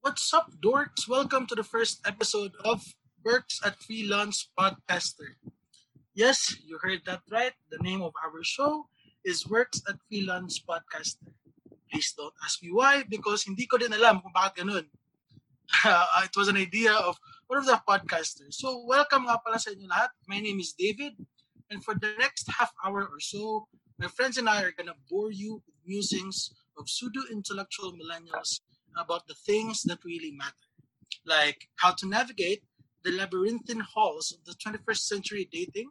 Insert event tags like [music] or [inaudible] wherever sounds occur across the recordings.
What's up, dorks? Welcome to the first episode of Works at Freelance Podcaster. Yes, you heard that right. The name of our show is Works at Freelance Podcaster. Please don't ask me why because hindi ko din alam kung bakit ganun. Uh, [laughs] it was an idea of one of the podcasters. So, welcome nga pala sa inyo lahat. My name is David. And for the next half hour or so, my friends and I are gonna bore you with musings of pseudo-intellectual millennials about the things that really matter, like how to navigate the labyrinthine halls of the 21st century dating,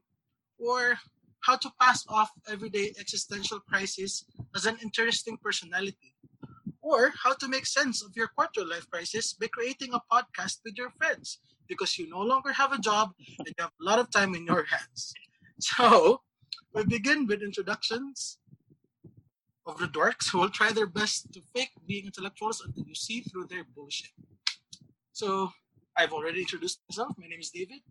or how to pass off everyday existential crisis as an interesting personality, or how to make sense of your quarter life crisis by creating a podcast with your friends because you no longer have a job and you have a lot of time in your hands. [laughs] So, we begin with introductions of the dorks who will try their best to fake being intellectuals until you see through their bullshit. So, I've already introduced myself. My name is David.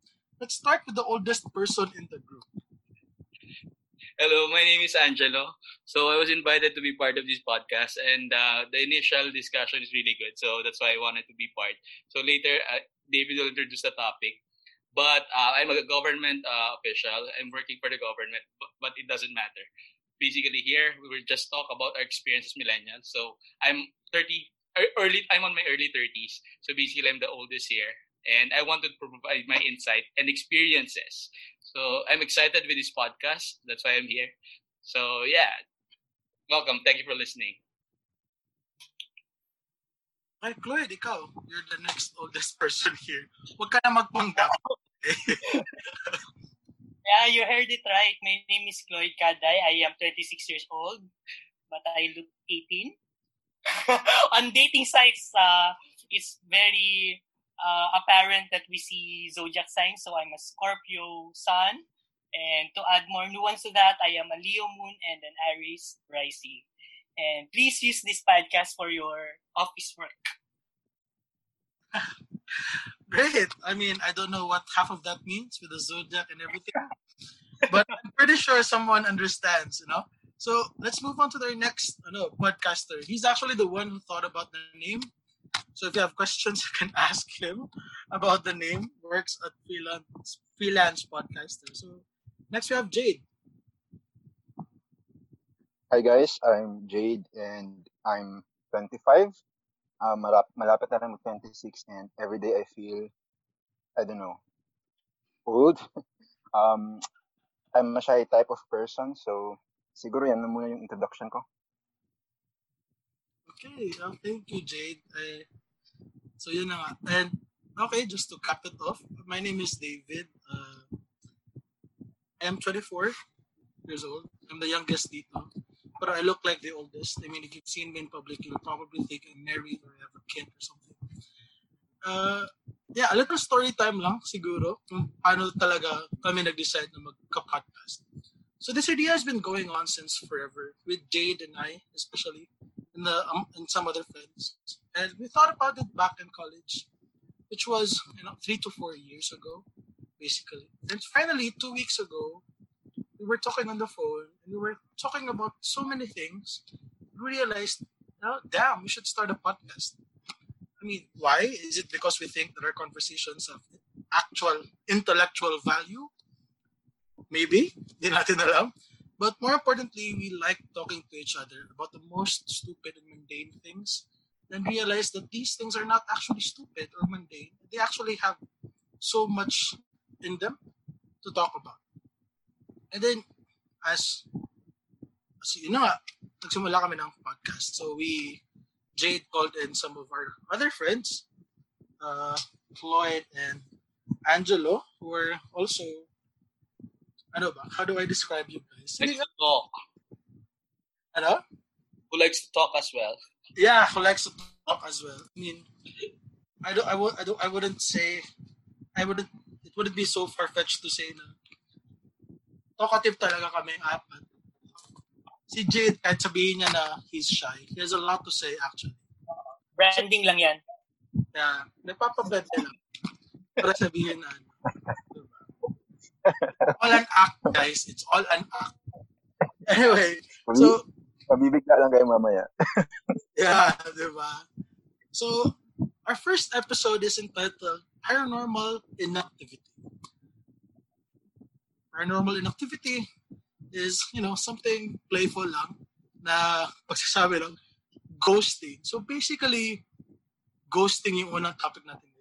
Let's start with the oldest person in the group. Hello, my name is Angelo. So I was invited to be part of this podcast, and uh, the initial discussion is really good. So that's why I wanted to be part. So later, uh, David will introduce the topic. But uh, I'm a government uh, official. I'm working for the government, but, but it doesn't matter. Basically, here we will just talk about our experience as millennials. So I'm 30, er, early. I'm on my early 30s. So basically, I'm the oldest here, and I wanted to provide my insight and experiences. So I'm excited with this podcast. That's why I'm here. So yeah, welcome. Thank you for listening. Ay, Cloyd, ikaw, you're the next oldest [laughs] person here. Huwag ka na magpanggap. [laughs] Yeah, you heard it right. My name is Cloyd Kaday. I am 36 years old, but I look 18. [laughs] On dating sites, uh, it's very uh, apparent that we see zodiac signs. So I'm a Scorpio sun. And to add more nuance to that, I am a Leo moon and an Aries rising. And please use this podcast for your office work. [laughs] Great. I mean, I don't know what half of that means with the zodiac and everything, but I'm pretty sure someone understands, you know? So let's move on to the next ano, podcaster. He's actually the one who thought about the name. So if you have questions, [laughs] you can ask him about the name. Works at freelance freelance podcaster. So next we have Jade. Hi guys, I'm Jade and I'm 25. Um, malap malapit na rin mag 26 and every day I feel, I don't know, old. [laughs] um, I'm a shy type of person, so siguro yan na muna yung introduction ko. Okay, uh, thank you, Jade. Uh, so yun na nga. And okay, just to cap it off, my name is David. Uh, I am 24 years old. I'm the youngest dito. But I look like the oldest. I mean, if you've seen me in public, you'll probably think I'm married or I have a kid or something. Uh, yeah, a little story time lang siguro kung paano talaga kami nag-decide na magka-podcast. So this idea has been going on since forever with Jade and I, especially, and, the, um, and some other friends. And we thought about it back in college, which was you know three to four years ago, basically. And finally, two weeks ago, we were talking on the phone and we were talking about so many things. We realized, oh, damn, we should start a podcast. I mean, why? Is it because we think that our conversations have actual intellectual value? Maybe, di natin alam. But more importantly, we like talking to each other about the most stupid and mundane things and realize that these things are not actually stupid or mundane. They actually have so much in them to talk about. And then, as, as na nga, nagsimula kami ng podcast. So we, Jade called in some of our other friends, uh, Floyd and Angelo, who were also, ano ba, how do I describe you guys? Likes to talk. Ano? Who likes to talk as well? Yeah, who likes to talk as well. I mean, I don't, I would, I don't, I wouldn't say, I wouldn't, it wouldn't be so far fetched to say na talkative talaga kami apat. Si Jade, kahit sabihin niya na he's shy, he has a lot to say actually. Branding lang yan. Kaya, nagpapabete lang. Para sabihin na ano. Diba? All an act, guys. It's all an act. Anyway, so, Mabibigla lang kayo mamaya. [laughs] yeah, di ba? So, our first episode is entitled Paranormal Inactivity. Paranormal inactivity is, you know, something playful lang na pagsasabi lang, ghosting. So basically, ghosting yung unang topic natin.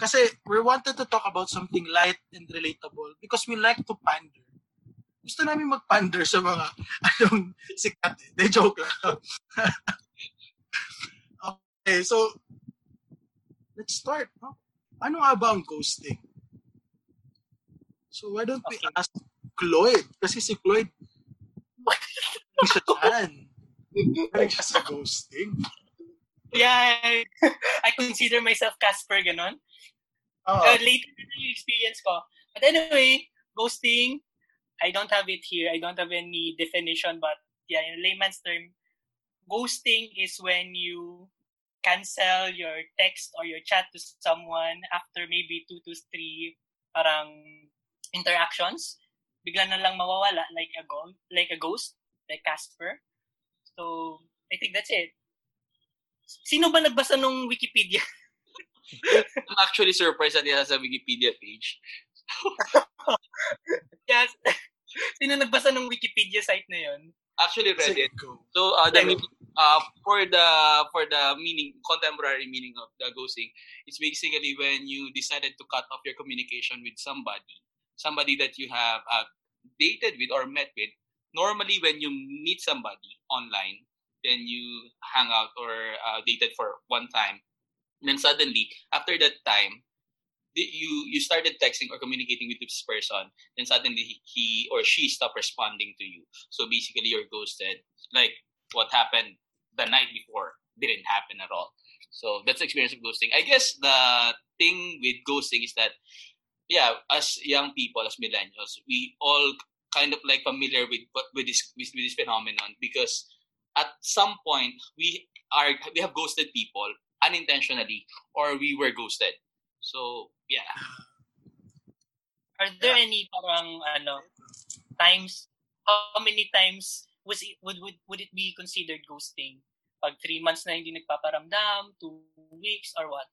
Kasi we wanted to talk about something light and relatable because we like to pander. Gusto namin mag-pander sa mga [laughs] anong sikat eh. De joke lang. [laughs] okay, so let's start. No? Ano nga ba ang ghosting? So why don't we ask Cloyd? Kasi si Cloyd, siya dyan. Like siya sa ghosting. Yeah, I consider myself Casper, ganon. Oh, Uh, later na yung experience ko. But anyway, ghosting, I don't have it here. I don't have any definition, but yeah, in layman's term, ghosting is when you cancel your text or your chat to someone after maybe two to three parang interactions. Bigla na lang mawawala like a ghost, like a ghost, like Casper. So, I think that's it. Sino ba nagbasa nung Wikipedia? I'm actually surprised that it has a Wikipedia page. [laughs] Yes. Sino nagbasa ng Wikipedia site na yon? Actually read it. So uh, the meaning, uh, for the for the meaning contemporary meaning of the ghosting, it's basically when you decided to cut off your communication with somebody, somebody that you have uh, dated with or met with. Normally, when you meet somebody online, then you hang out or uh, dated for one time, then suddenly after that time, you you started texting or communicating with this person, then suddenly he or she stopped responding to you. So basically, you're ghosted. Like what happened the night before didn't happen at all. So that's the experience of ghosting. I guess the thing with ghosting is that, yeah, as young people, as millennials, we all kind of like familiar with with this with, with this phenomenon because at some point we are we have ghosted people unintentionally or we were ghosted. So yeah, Are there any parang ano times how many times was it, would would would it be considered ghosting? Pag three months na hindi nagpaparamdam, two weeks, or what?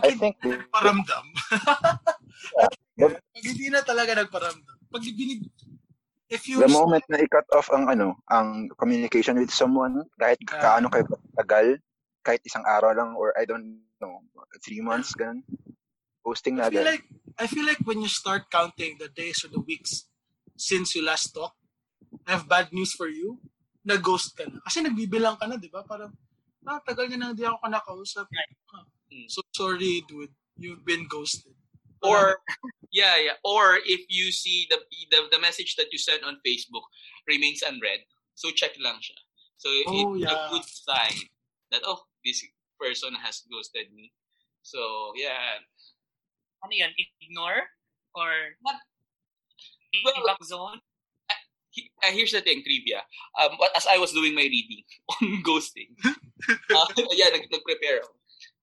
I think the- Paramdam. [laughs] the- Pag hindi na talaga nagparamdam. Pag binig, if you the moment na i-cut off ang ano, ang communication with someone, kahit Ah. kaano kayo tagal, kahit isang araw lang or I don't know, three months, ganun. Posting na I feel agad. like I feel like when you start counting the days or the weeks since you last talked, I have bad news for you. Nag-ghost ka na. Kasi nagbibilang ka na, di ba? Parang, ah, tagal niya nang hindi ako nakausap. Ah, Mm. So sorry, dude. You've been ghosted. Or yeah, yeah, or if you see the the, the message that you sent on Facebook remains unread, so check lang siya. So Oh, it's a good sign that oh this person has ghosted me. So yeah, Ano yun? Ignore? Or What? Well, Well, back zone? uh, here's the thing, trivia. Um, but as I was doing my reading [laughs] on ghosting, [laughs] uh, yeah, nag, nag-prepare ako.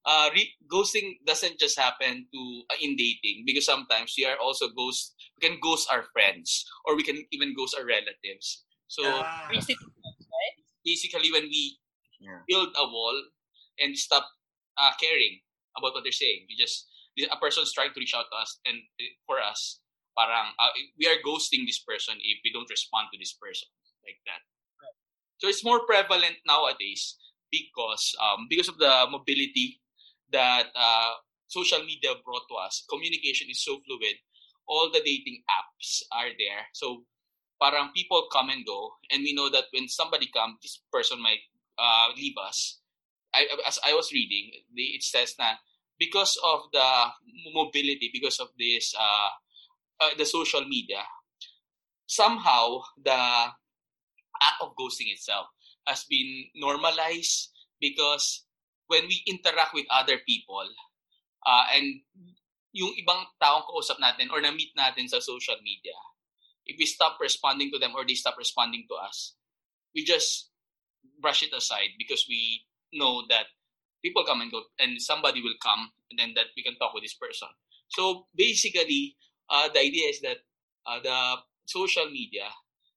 Uh, re- ghosting doesn't just happen to uh, in dating because sometimes we are also ghost. We can ghost our friends or we can even ghost our relatives. So Yeah. Basically, right? basically, when we Yeah. build a wall and stop uh, caring about what they're saying, we just a person's trying to reach out to us and uh, for us, parang uh, we are ghosting this person if we don't respond to this person like that. So it's more prevalent nowadays because um, because of the mobility that uh, social media brought to us. Communication is so fluid. All the dating apps are there. So parang people come and go, and we know that when somebody comes, this person might uh, leave us. I, as I was reading, it says that because of the mobility, because of this, uh, uh, the social media, somehow the act of ghosting itself has been normalized because when we interact with other people uh, and yung ibang taong kausap natin or na-meet natin sa social media, if we stop responding to them or they stop responding to us, we just brush it aside because we know that people come and go and somebody will come and then that we can talk with this person. So basically, uh, the idea is that uh, the social media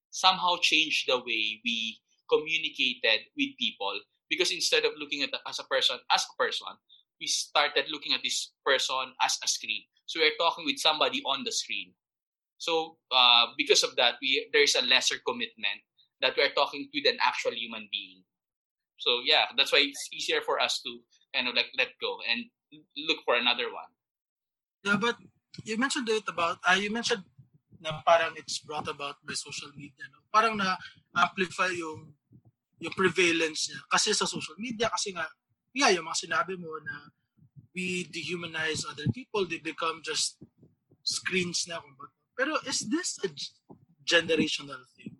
somehow changed the way we communicated with people because instead of looking at as a person as a person we started looking at this person as a screen. So we're talking with somebody on the screen. So uh, because of that, we there's a lesser commitment that we're talking with an actual human being. So yeah, that's why it's easier for us to kind of like let go and look for another one. Yeah, but you mentioned it about, uh, you mentioned na parang it's brought about by social media. No? Parang na-amplify yung yung prevalence niya. Kasi sa social media, kasi nga, yeah, yung mga sinabi mo na we dehumanize other people, they become just screens na. Pero is this a generational thing?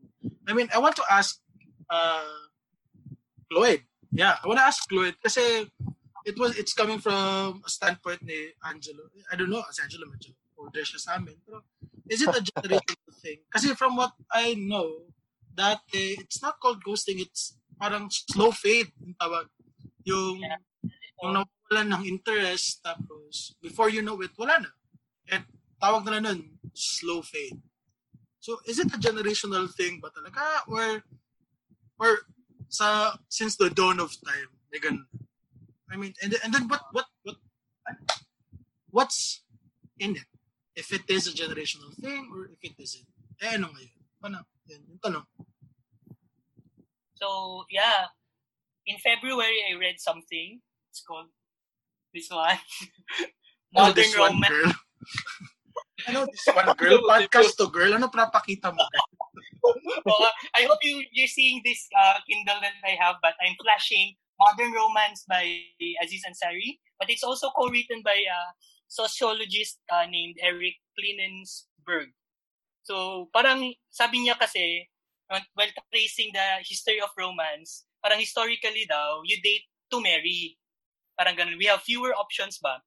I mean, I want to ask uh, Lloyd. Yeah, I want to ask Lloyd kasi it was it's coming from a standpoint ni Angelo. I don't know, as Angelo medyo older siya sa amin. Pero is it a [laughs] generational thing? Kasi from what I know, that eh, it's not called ghosting, it's parang slow fade yung tawag. Yung, yeah. yung nawawalan ng interest, tapos before you know it, wala na. At tawag na nun, slow fade. So, is it a generational thing ba talaga? Or, or sa, since the dawn of time, may ganun? I mean, and and then what what what what's in it? If it is a generational thing or if it isn't. Eh, ano ngayon? Paano? Yan, yung tanong. So, yeah. In February, I read something. It's called this one. [laughs] Modern oh, this Romance. [laughs] One girl. ano, this one girl? Podcast to girl. Ano pinapakita mo? well, [laughs] I hope you, you're seeing this uh, Kindle that I have, but I'm flashing Modern Romance by Aziz Ansari, but it's also co-written by a sociologist uh, named Eric Klinensberg. So, parang sabi niya kasi, while tracing the history of romance, parang historically daw, you date to marry. Parang ganun. We have fewer options ba?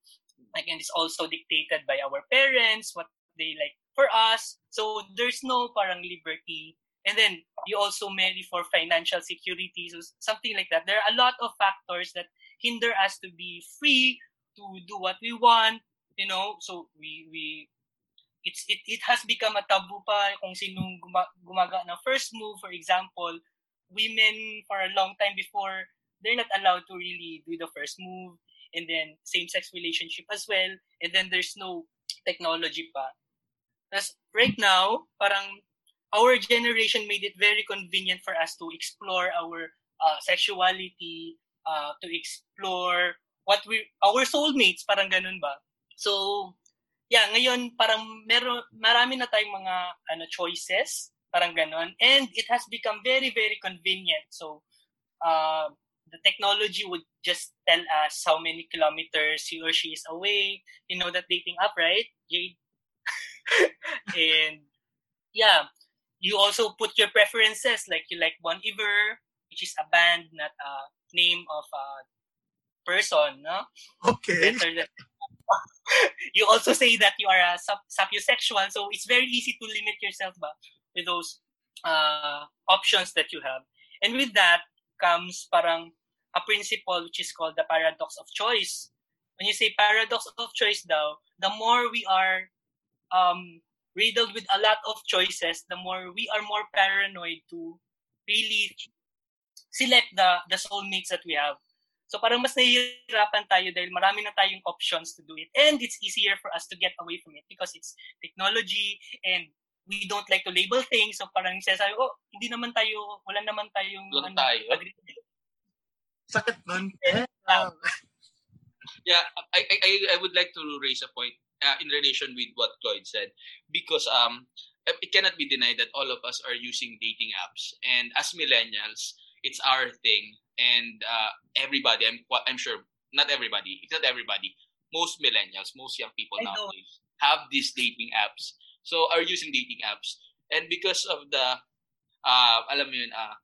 Like, and it's also dictated by our parents, what they like for us. So, there's no parang liberty and then you also marry for financial security, so something like that. There are a lot of factors that hinder us to be free to do what we want, you know. So we we it's it, it has become a taboo pa kung sinong gumaga ng first move. For example, women for a long time before they're not allowed to really do the first move, and then same-sex relationship as well. And then there's no technology pa. Tapos right now, parang our generation made it very convenient for us to explore our uh, sexuality, uh, to explore what we our soulmates, parang ganun ba? So, yeah, ngayon parang meron marami na tayong mga ano choices, parang ganun. And it has become very very convenient. So, uh, the technology would just tell us how many kilometers he or she is away. You know that dating app, right? Jade. [laughs] and yeah, you also put your preferences, like you like Bon Iver, which is a band, not a name of a person, no? Okay. Than, [laughs] you also say that you are a sap- so it's very easy to limit yourself ba, with those uh, options that you have. And with that comes parang a principle which is called the paradox of choice. When you say paradox of choice daw, the more we are um, riddled with a lot of choices, the more we are more paranoid to really select the the soulmates that we have. So parang mas nahihirapan tayo dahil marami na tayong options to do it. And it's easier for us to get away from it because it's technology and we don't like to label things. So parang sasabi, oh, hindi naman tayo, wala naman tayong... Wala ano, tayo. Sakit nun. Um, yeah, I, I, I would like to raise a point uh, in relation with what Lloyd said, because um, it cannot be denied that all of us are using dating apps, and as millennials, it's our thing, and uh, everybody, I'm I'm sure, not everybody, it's not everybody, most millennials, most young people nowadays have these dating apps, so are using dating apps, and because of the, uh, alam mo yun, uh,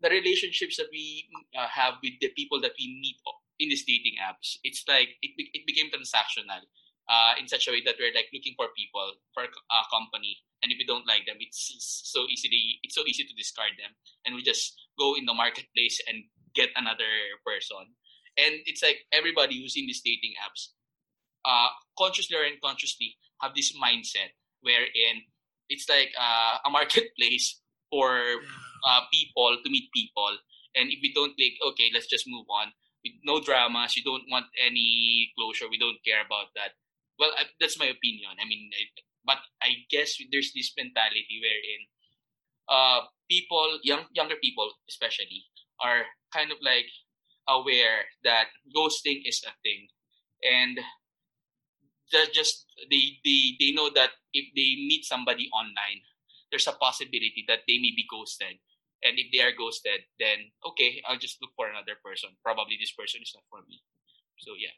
the relationships that we uh, have with the people that we meet in these dating apps, it's like it, it became transactional uh, in such a way that we're like looking for people for a company and if we don't like them it's, it's so easily it's so easy to discard them and we just go in the marketplace and get another person and it's like everybody using these dating apps uh, consciously or unconsciously have this mindset wherein it's like uh, a marketplace for uh, people to meet people and if we don't click okay let's just move on With no dramas. You don't want any closure. We don't care about that. Well, I, that's my opinion. I mean, I, but I guess there's this mentality wherein uh, people, young younger people especially, are kind of like aware that ghosting is a thing, and that just they they they know that if they meet somebody online, there's a possibility that they may be ghosted. And if they are ghosted, then okay, I'll just look for another person. Probably this person is not for me. So yeah.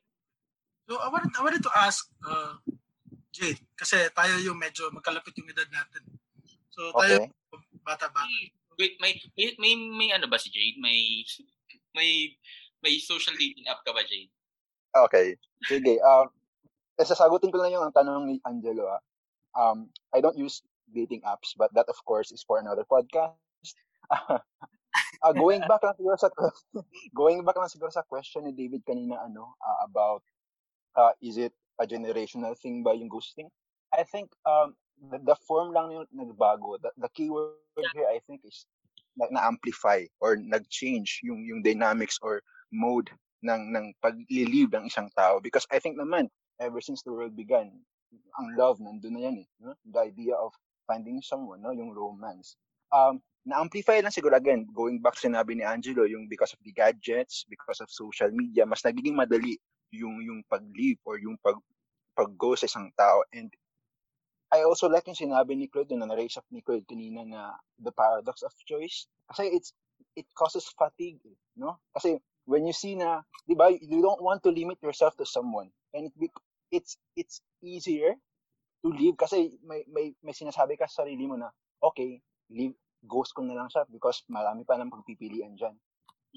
So I wanted, I wanted to ask uh, Jade, kasi tayo yung medyo magkalapit yung edad natin. So tayo Okay. bata-bata. Wait, may may may, may ano ba si Jade? May may may social dating app ka ba, Jade? Okay. Sige. Um, eh, sasagutin ko lang yung tanong ni Angelo. ah. Um, I don't use dating apps, but that of course is for another podcast. [laughs] Ah, going back lang siguro sa [laughs] going back lang siguro sa question ni David kanina ano ah, about uh, is it a generational thing ba yung ghosting? I think um the, the form lang yung nagbago. The, the key word here I think is na, na-amplify or nag-change yung yung dynamics or mode ng ng paglilive ng isang tao because I think naman ever since the world began ang love nandun na yan eh no? the idea of finding someone no yung romance um na-amplify lang siguro again going back sinabi ni Angelo yung because of the gadgets because of social media mas nagiging madali yung yung pag-live or yung pag pag-go sa isang tao and I also like yung sinabi ni Claude na na-raise up ni Claude kanina na the paradox of choice kasi it's it causes fatigue no kasi when you see na, di ba, you don't want to limit yourself to someone. And it, it's it's easier to leave kasi may, may, may sinasabi ka sa sarili mo na, okay, leave, ghost ko na lang siya because marami pa ng pagpipilian dyan.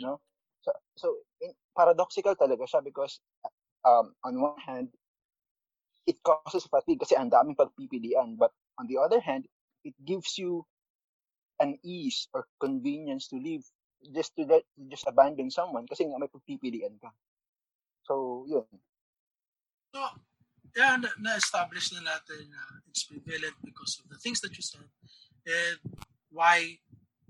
No? So, so in, paradoxical talaga siya because um, on one hand, it causes fatigue kasi ang daming pagpipilian. But on the other hand, it gives you an ease or convenience to live just to let just abandon someone kasi nga may pagpipilian ka. So, yun. So, yeah, na- na-establish na natin na it's prevalent because of the things that you said and why,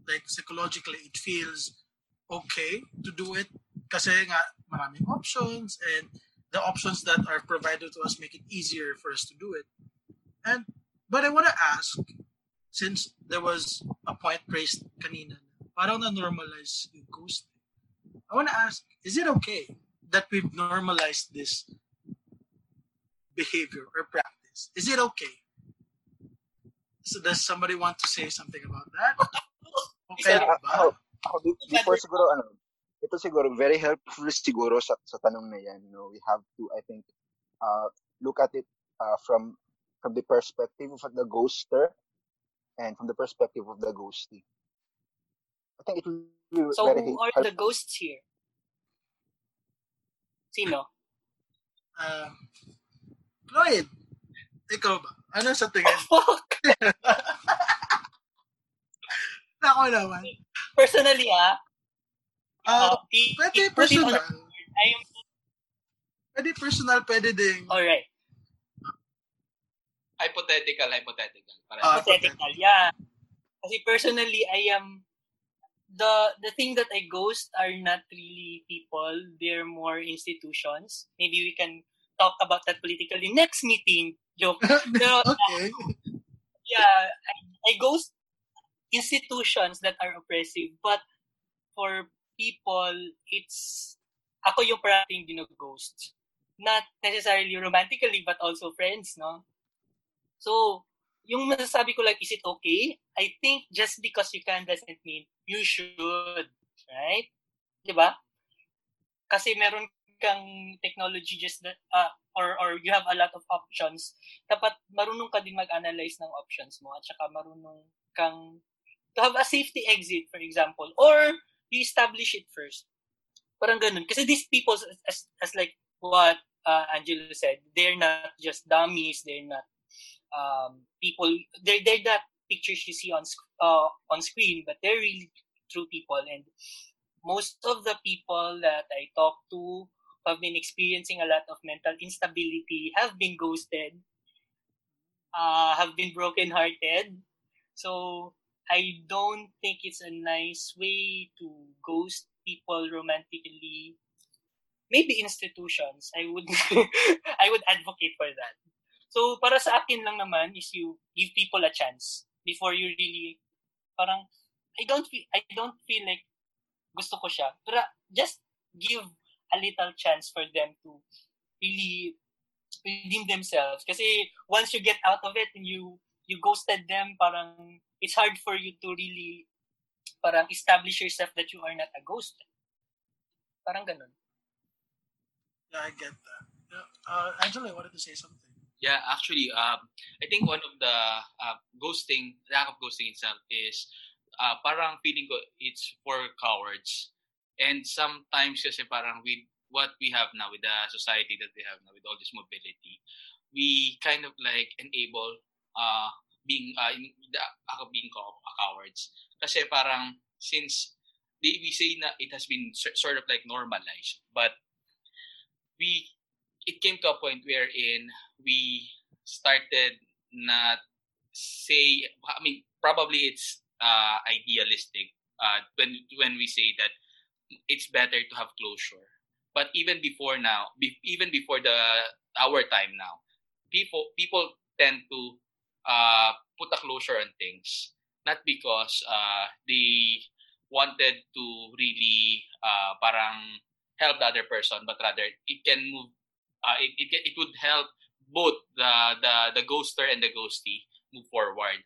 like, psychologically, it feels okay to do it kasi nga maraming options and the options that are provided to us make it easier for us to do it. And, but I want to ask, since there was a point raised kanina, parang na-normalize yung ghosting. I want to ask, is it okay that we've normalized this behavior or practice? Is it okay? So does somebody want to say something about that? [laughs] Okay ba? Ako, ako, be- before siguro, ano, ito siguro, very helpful siguro sa, sa tanong na yan. You know, we have to, I think, uh, look at it uh, from from the perspective of the ghoster and from the perspective of the ghostee. I think it will be So very who are helpful. the ghosts here? Sino? Um, Lloyd, ikaw ba? Ano sa tingin? [laughs] Fuck! [laughs] Ako naman. Personally, ah, Uh, uh, pwede it personal. I am Pwede personal, pwede ding alright. Hypothetical, hypothetical. Para Ah, Hypothetical, yeah. Kasi personally, I am the the thing that I ghost are not really people. They're more institutions. Maybe we can talk about that politically next meeting. Joke. [laughs] Pero okay. yeah, I, I ghost institutions that are oppressive. But for people, it's ako yung parating ghost. Not necessarily romantically, but also friends, no? So, yung masasabi ko like, is it okay? I think just because you can doesn't mean you should. Right? Di ba? Kasi meron kang technology just that, uh, or, or you have a lot of options, dapat marunong ka din mag-analyze ng options mo at saka marunong kang to have a safety exit, for example, or you establish it first. Parang ganun. Kasi these people, as, as like what uh, Angelo said, they're not just dummies, they're not um, people, they're, they're not pictures you see on, uh, on screen, but they're really true people. And most of the people that I talk to have been experiencing a lot of mental instability have been ghosted, uh, have been brokenhearted. So I don't think it's a nice way to ghost people romantically maybe institutions, I would [laughs] I would advocate for that. So para sa akin lang naman is you give people a chance before you really parang I don't feel I don't feel like gusto ko siya. Pero just give a little chance for them to really redeem themselves. Kasi once you get out of it and you you ghosted them, parang it's hard for you to really parang establish yourself that you are not a ghost. Parang ganun. Yeah, I get that. Yeah. Uh, Angela, I wanted to say something. Yeah, actually, um, I think one of the uh, ghosting, lack of ghosting itself is uh, parang feeling ko it's for cowards. And sometimes kasi parang with what we have now, with the society that we have now, with all this mobility, we kind of like enable uh, being uh, uh, being cowards. Kasi parang since they, we say na it has been sort of like normalized, but we it came to a point wherein we started not say I mean probably it's uh, idealistic uh, when when we say that it's better to have closure. But even before now, be, even before the our time now, people people tend to uh, put a closure on things, not because uh, they wanted to really uh, parang help the other person, but rather it can move. Uh, it, it it would help both the the the ghoster and the ghosty move forward.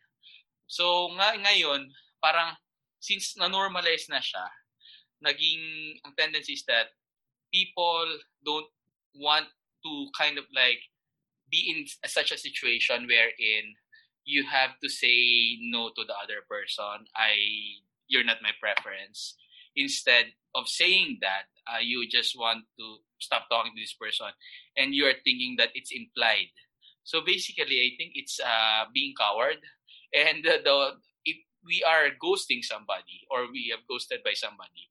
So nga ngayon, parang since na-normalize na siya, naging ang tendency is that people don't want to kind of like be in such a situation wherein you have to say no to the other person. I you're not my preference. Instead of saying that, uh, you just want to stop talking to this person, and you are thinking that it's implied. So basically, I think it's uh, being coward, and the, if we are ghosting somebody or we have ghosted by somebody,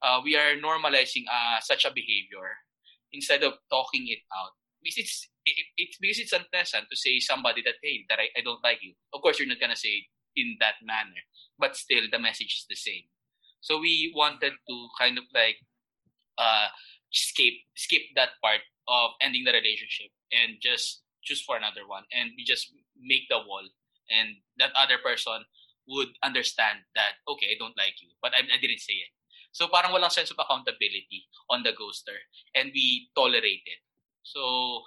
uh, we are normalizing uh, such a behavior instead of talking it out. It's it, it's because it's unpleasant to say somebody that hey that I, I don't like you. Of course, you're not gonna say it in that manner, but still the message is the same. So we wanted to kind of like uh, skip skip that part of ending the relationship and just choose for another one and we just make the wall and that other person would understand that okay I don't like you but I, I didn't say it so parang walang sense of accountability on the ghoster and we tolerate it so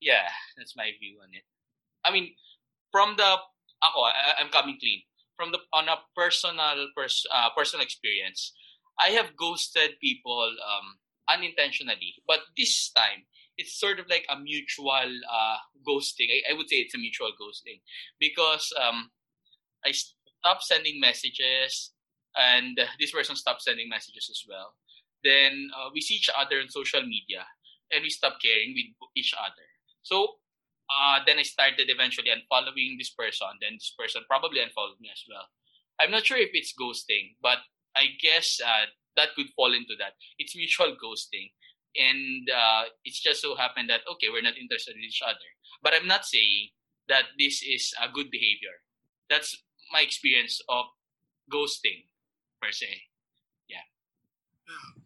yeah that's my view on it. I mean from the ako I, I'm coming clean. From the on a personal pers, uh, personal experience I have ghosted people um, unintentionally. But this time it's sort of like a mutual uh, ghosting. I, I, would say it's a mutual ghosting. Because um, I stopped sending messages and this person stopped sending messages as well. Then uh, we see each other on social media and we stop caring with each other. So uh, then I started eventually unfollowing this person. Then this person probably unfollowed me as well. I'm not sure if it's ghosting, but I guess uh, that could fall into that. It's mutual ghosting and uh, it's just so happened that okay we're not interested in each other but i'm not saying that this is a good behavior that's my experience of ghosting per se yeah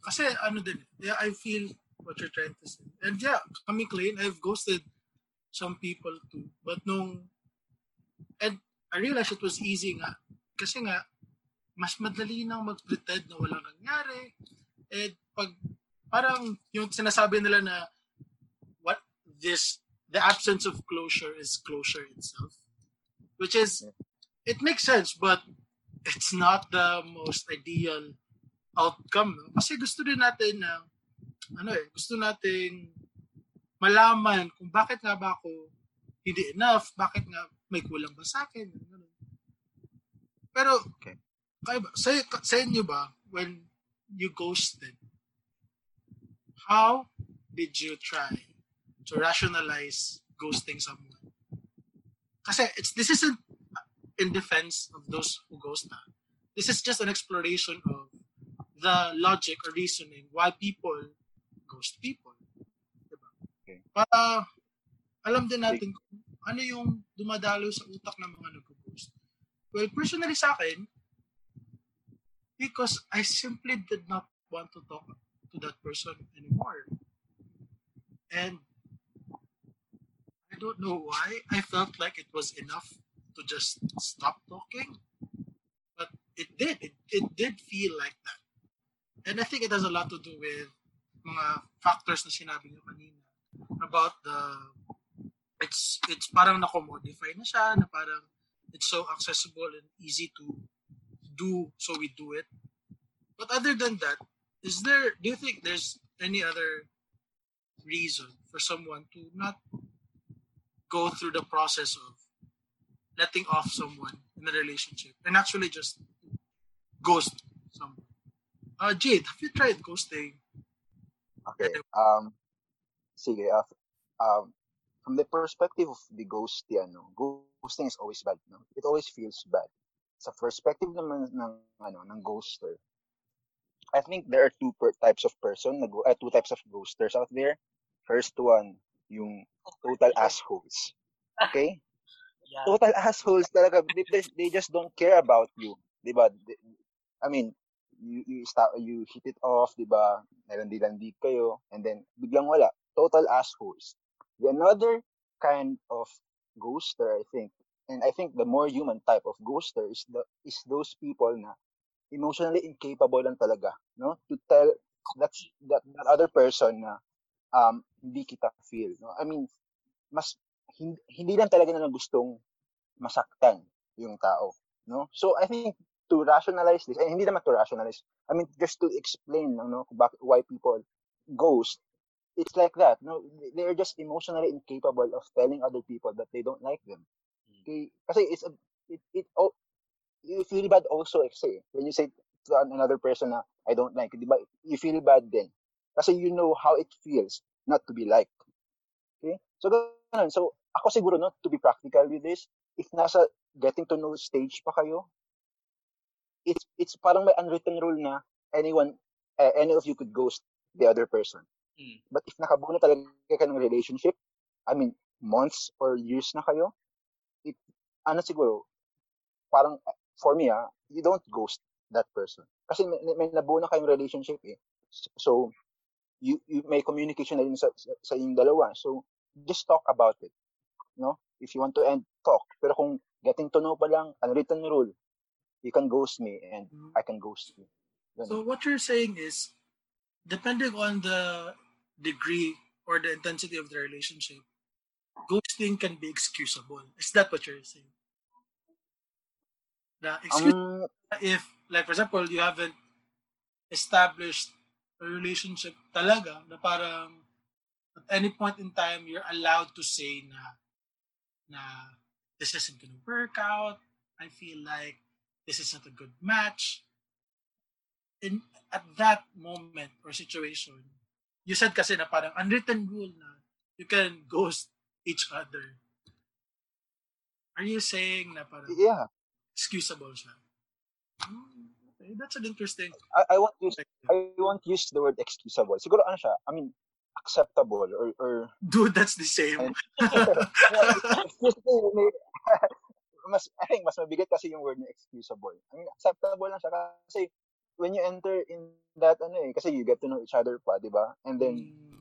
kasi ano din yeah i feel what you're trying to say and yeah coming clean. I've ghosted some people too. But nung and i realized it was easy nga. Kasi nga mas madali nang mag-pretend na walang nangyari. And pag parang yung sinasabi nila na what this the absence of closure is closure itself. Which is it makes sense but it's not the most ideal outcome. No? kasi gusto din natin na ano eh gusto nating malaman kung bakit nga ba ako hindi enough bakit nga may kulang ba sa akin ganun. pero okay. kaya ba, sa, sa inyo ba when you ghosted how did you try to rationalize ghosting someone? Kasi it's this isn't in defense of those who ghost na. This is just an exploration of the logic or reasoning why people ghost people. Diba? Okay. Para alam din natin kung ano yung dumadalo sa utak ng mga nag-ghost. Well, personally sa akin, because I simply did not want to talk to that person anymore. And I don't know why. I felt like it was enough to just stop talking. But it did. It, it did feel like that. And I think it has a lot to do with mga factors na sinabi niyo kanina about the it's it's parang na-commodify na siya na parang it's so accessible and easy to do so we do it. But other than that is there do you think there's any other reason for someone to not go through the process of letting off someone in a relationship and actually just ghost someone? Uh Jade have you tried ghosting Okay. Um, sige. Uh, um, from the perspective of the ghost, ano, ghosting is always bad. No? It always feels bad. Sa perspective naman ng, ano, ng ghoster, I think there are two per- types of person, uh, two types of ghosters out there. First one, yung total assholes. Okay? Yeah. Total assholes talaga. They, they, they just don't care about you. Diba? I mean, you you start you hit it off, 'di ba? Nalandi-landi kayo and then biglang wala. Total assholes. The another kind of ghoster, I think, and I think the more human type of ghoster is the is those people na emotionally incapable lang talaga, no? To tell that's that, that other person na um hindi kita feel, no? I mean, mas hindi, hindi lang talaga na gustong masaktan yung tao, no? So I think to rationalize this, and hindi naman to rationalize, I mean, just to explain, you no, why people ghost, it's like that, You no, they're just emotionally incapable of telling other people that they don't like them. Hmm. Okay, kasi it's a, it, it, oh, you feel bad also, kasi, when you say to another person na, I don't like, di ba, you feel bad then. Kasi you know how it feels not to be liked. Okay? So, ganun. So, ako siguro, no, to be practical with this, if nasa getting to know stage pa kayo, it's it's parang may unwritten rule na anyone uh, any of you could ghost the other person. Mm. But if nakabuo na talaga kayo ng relationship, I mean, months or years na kayo, it, ano siguro, parang, for me ah, you don't ghost that person. Kasi may, may nabuo na kayong relationship eh. So, you, you may communication na rin sa, sa, sa inyong dalawa. So, just talk about it. No? If you want to end, talk. Pero kung getting to know pa lang, unwritten rule, you can ghost me and mm-hmm. I can ghost you. Ganun. So what you're saying is, depending on the degree or the intensity of the relationship, ghosting can be excusable. Is that what you're saying? The excuse um, if, like for example, you haven't established a relationship talaga na parang at any point in time you're allowed to say na na this isn't gonna work out. I feel like this is not a good match. In at that moment or situation, you said kasi na parang unwritten rule na you can ghost each other. Are you saying na parang yeah. excusable siya? Hmm, okay, that's an interesting. I, I want use I won't use the word excusable. Siguro ano siya? I mean acceptable or or dude that's the same. [laughs] mas, [laughs] I think mas mabigat kasi yung word na excusable. I mean, acceptable lang siya kasi when you enter in that ano eh, kasi you get to know each other pa, di ba? And then, mm.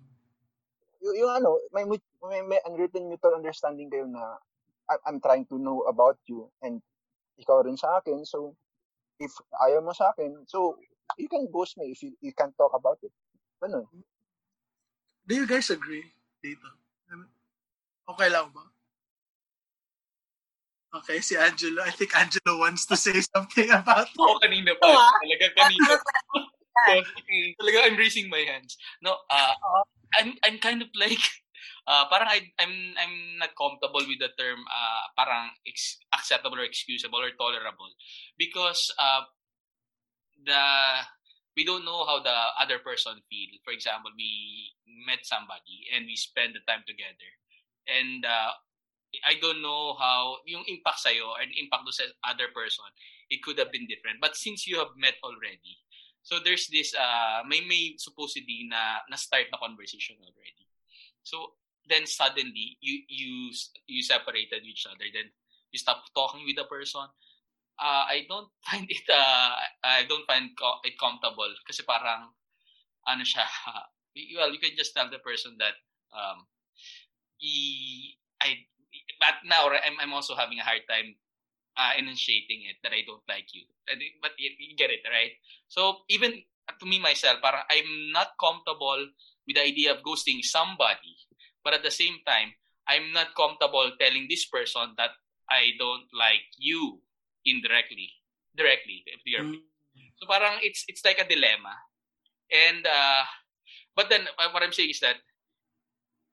yung, yung ano, may, may, may unwritten mutual understanding kayo na I, I'm trying to know about you and ikaw rin sa akin. So, if ayaw mo sa akin, so, you can ghost me if you, you can't talk about it. Ano? Do you guys agree dito? Okay lang ba? Okay, si Angelo. I think Angelo wants to say something about it. [laughs] Oo, kanina pa. Oh, talaga kanina. [laughs] talaga, I'm raising my hands. No, uh, I'm, I'm kind of like, uh, [laughs] parang I, I'm, I'm not comfortable with the term, uh, parang ex- acceptable or excusable or tolerable. Because, uh, the, we don't know how the other person feel. For example, we met somebody and we spend the time together. And, uh, I don't know how yung impact sa iyo and impact sa other person it could have been different. But since you have met already so there's this uh may may supposedly na na start na conversation already. So then suddenly you you you separated each other. Then you stop talking with the person. Uh, I don't [laughs] find it uh, I don't find it comfortable. Kasi parang ano siya [laughs] well you can just tell the person that um, I, but now I'm, I'm also having a hard time uh, enunciating it that I don't like you. But you, you get it, right? So even to me myself, para I'm not comfortable with the idea of ghosting somebody, but at the same time, I'm not comfortable telling this person that I don't like you indirectly, directly. If you're, mm. So parang it's it's like a dilemma, and uh, but then uh, what I'm saying is that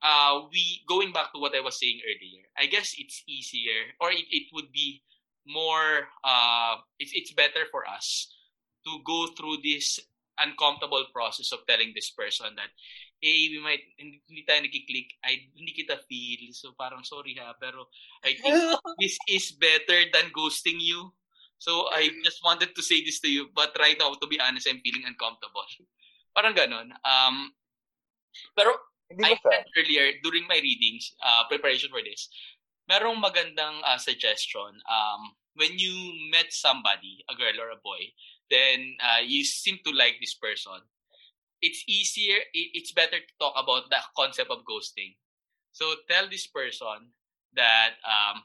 uh, we going back to what I was saying earlier. I guess it's easier, or it, it would be more. Uh, it's it's better for us to go through this uncomfortable process of telling this person that hey, we might, hindi, tayo nagkiklik, I, hindi kita feel, so parang sorry ha, pero I think [laughs] this is better than ghosting you. So I just wanted to say this to you, but right now, to be honest, I'm feeling uncomfortable. Parang ganon. Um, pero I said earlier, during my readings, uh, preparation for this, merong magandang uh, suggestion. Um, when you met somebody, a girl or a boy, then uh, you seem to like this person, it's easier, it's better to talk about the concept of ghosting. So tell this person that, um,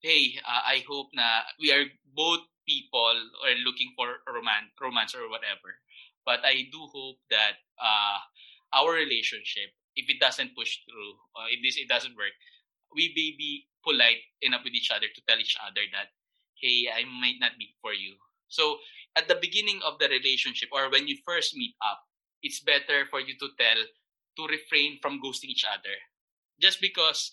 hey, uh, I hope na we are both people or looking for romance, romance or whatever. But I do hope that uh, our relationship, if it doesn't push through, uh, if this it doesn't work, we may be polite enough with each other to tell each other that, hey, I might not be for you. So at the beginning of the relationship or when you first meet up, it's better for you to tell to refrain from ghosting each other just because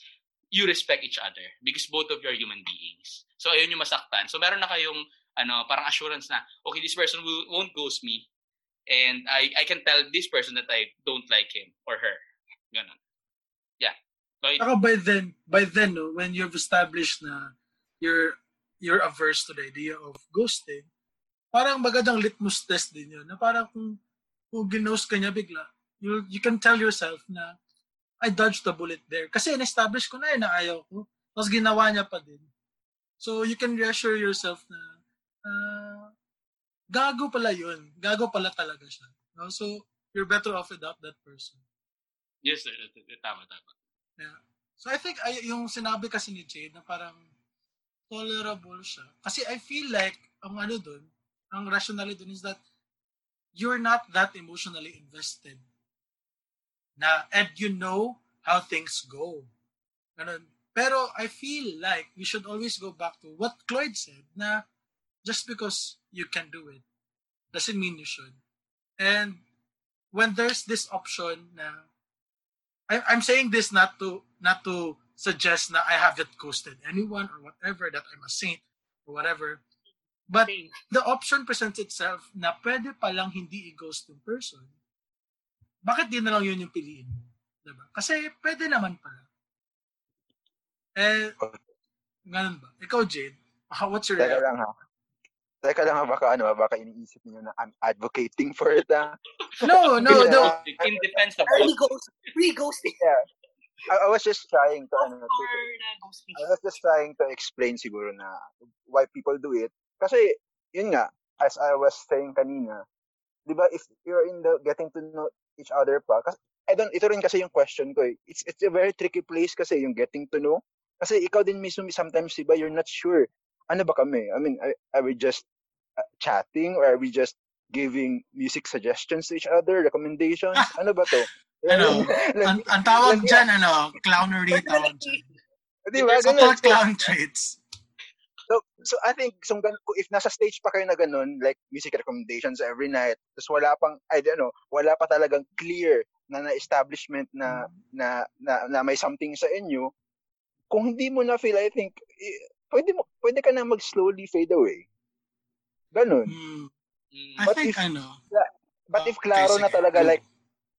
you respect each other because both of you are human beings. So ayun yung masaktan. So meron na kayong ano, parang assurance na okay, this person will, won't ghost me and I I can tell this person that I don't like him or her. Ganun. Yeah. Lloyd? Ako by then, by then no, when you've established na you're you're averse to the idea of ghosting, parang magandang litmus test din yun. Na parang kung kung ginost ka niya bigla, you, you can tell yourself na, I dodged the bullet there. Kasi in-establish ko na eh, na ayaw ko. Tapos ginawa niya pa din. So, you can reassure yourself na, uh, gago pala yun. Gago pala talaga siya. No? So, you're better off without that person. Yes, sir. Tama, tama. Yeah. So, I think ay, yung sinabi kasi ni Jade na parang tolerable siya. Kasi I feel like, ang ano dun, ang rationality dun is that you're not that emotionally invested. Na, and you know how things go. Ganun. Pero I feel like we should always go back to what Cloyd said na just because you can do it doesn't mean you should. And when there's this option na I, I'm saying this not to not to suggest that I haven't ghosted anyone or whatever, that I'm a saint or whatever. But the option presents itself na pwede palang hindi i-ghost yung person. Bakit di na lang yun yung piliin mo? Diba? Kasi pwede naman pala. Eh, ganun ba? Ikaw, Jade, [laughs] what's your Teka lang ha. Teka lang ha, baka ano, baka iniisip niyo na I'm advocating for it ha. No, no, no. In defense of Early ghost, free ghosting. Yeah. I, I was just trying to, ano, to, I was just trying to explain siguro na why people do it kasi, yun nga, as I was saying kanina, di ba, if you're in the getting to know each other pa, kasi, I don't, ito rin kasi yung question ko eh. It's, it's a very tricky place kasi yung getting to know. Kasi ikaw din mismo sometimes, di ba, you're not sure. Ano ba kami? I mean, are, are we just uh, chatting or are we just giving music suggestions to each other, recommendations? ano ba to? ano, [laughs] ang, ang tawag dyan, ano, clownery [laughs] tawag dyan. [laughs] Di ba? Ganun. clown traits. So, so I think, so, if nasa stage pa kayo na ganun, like music recommendations every night, tapos wala pang, I don't know, wala pa talagang clear na na-establishment na, na, na, na may something sa inyo, kung hindi mo na feel, I think, pwede, mo, pwede ka na mag-slowly fade away. Ganun. Mm. I think, if, ano, but if klaro na talaga, like,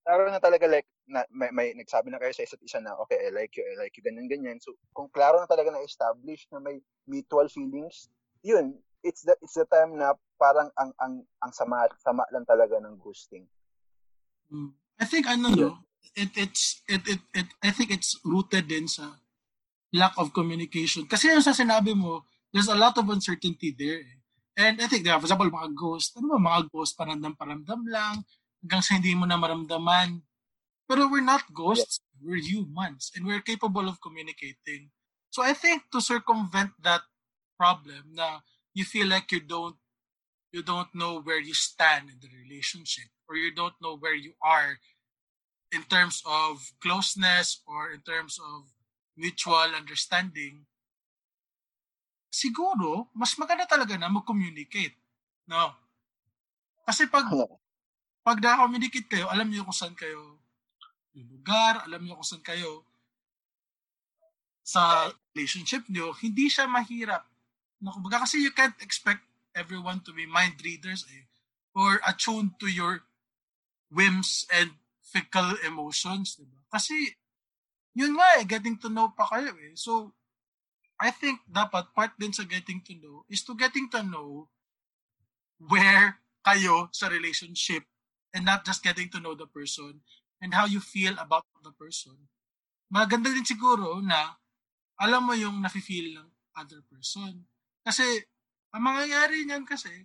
klaro na talaga, like, na, may, may nagsabi na kayo sa isa't isa na, okay, I like you, I like you, ganyan, ganyan. So, kung klaro na talaga na-establish na may mutual feelings, yun, it's the, it's the time na parang ang, ang, ang sama, sama lang talaga ng ghosting. Mm. I think, ano, yeah. no, it, it's, it, it, it, I think it's rooted din sa lack of communication. Kasi yung sa sinabi mo, there's a lot of uncertainty there. Eh. And I think, for example, mga ghost, ano ba, mga ghost, paramdam-paramdam lang, hanggang sa hindi mo na maramdaman pero we're not ghosts. We're humans and we're capable of communicating. So I think to circumvent that problem na you feel like you don't you don't know where you stand in the relationship or you don't know where you are in terms of closeness or in terms of mutual understanding, siguro, mas maganda talaga na mag-communicate. No? Kasi pag, pag na-communicate kayo, alam niyo kung saan kayo yung lugar, alam niyo kung saan kayo sa relationship niyo, hindi siya mahirap. No, kumbaga kasi you can't expect everyone to be mind readers eh, or attuned to your whims and fickle emotions, di ba? Kasi, yun nga eh, getting to know pa kayo eh. So, I think dapat part din sa getting to know is to getting to know where kayo sa relationship and not just getting to know the person and how you feel about the person. Maganda din siguro na alam mo yung nafe-feel ng other person. Kasi, ang mangyayari niyan kasi,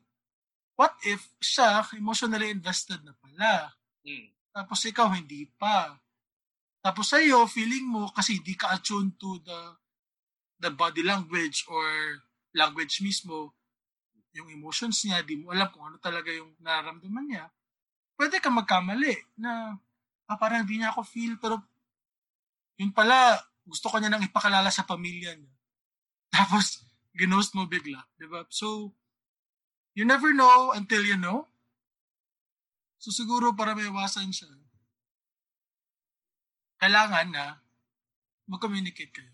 what if siya emotionally invested na pala? Mm. Tapos ikaw hindi pa. Tapos sa'yo, feeling mo kasi hindi ka attuned to the the body language or language mismo, yung emotions niya, di mo alam kung ano talaga yung nararamdaman niya, pwede ka magkamali na ah, parang hindi niya ako feel, pero yun pala, gusto ko niya nang ipakalala sa pamilya niya. [laughs] Tapos, ginost mo bigla. Di ba? So, you never know until you know. So siguro para may iwasan siya, kailangan na mag-communicate kayo.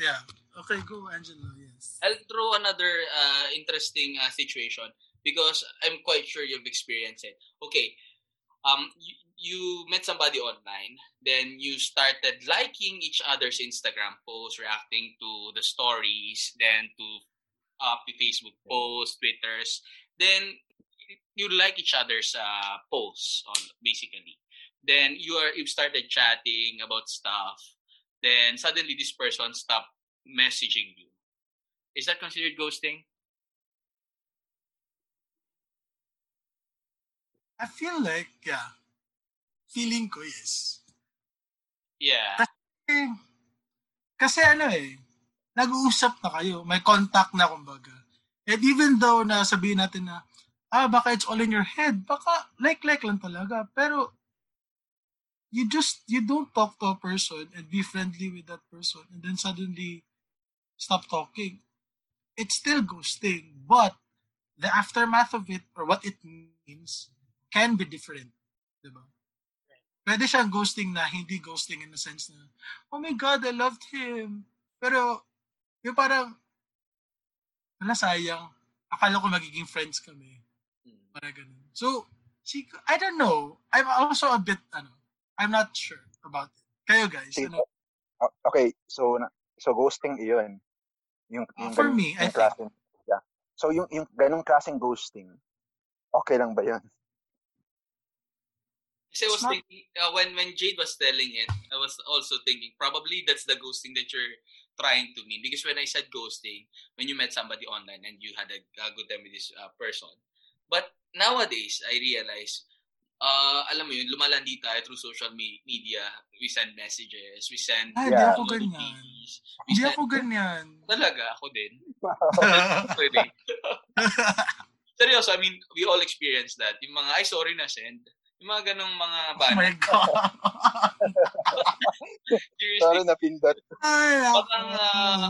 Yeah. Okay, go, Angelo. Yes. I'll throw another uh, interesting uh, situation because I'm quite sure you've experienced it. Okay, um, you, you met somebody online, then you started liking each other's Instagram posts, reacting to the stories, then to uh, the Facebook posts, Twitters. Then you like each other's uh, posts on basically then you are you started chatting about stuff then suddenly this person stopped messaging you is that considered ghosting I feel like, yeah. Feeling ko, yes. yeah Kasi, kasi ano eh, nag-uusap na kayo. May contact na, kumbaga. And even though na sabihin natin na, ah, baka it's all in your head, baka like-like lang talaga. Pero, you just, you don't talk to a person and be friendly with that person and then suddenly stop talking. It's still ghosting, but the aftermath of it or what it means can be different. Diba? Pwede siyang ghosting na hindi ghosting in the sense na, oh my God, I loved him. Pero, yung parang, wala sayang. Akala ko magiging friends kami. Hmm. Parang ganun. So, si, I don't know. I'm also a bit, ano, I'm not sure about it. Kayo guys, See, ano? Okay, so so ghosting iyon. Yung, yung for ganun- me, I yung think. yeah. So yung yung ganung klaseng ghosting, okay lang ba 'yun? Kasi I was not- thinking, uh, when, when Jade was telling it, I was also thinking, probably that's the ghosting that you're trying to mean. Because when I said ghosting, when you met somebody online and you had a, a good time with this uh, person. But nowadays, I realize, uh, alam mo yun, lumalandi tayo through social me- media. We send messages, we send Ah, hindi Yeah. ako ganyan. Hindi send- ako ganyan. Talaga, ako din. [laughs] Really. [laughs] Seryoso, I mean, we all experience that. Yung mga, ay, sorry na send. Yung mga ganong mga oh bad. my God. [laughs] Seriously, Sorry na pindot. Ay. Parang, ah,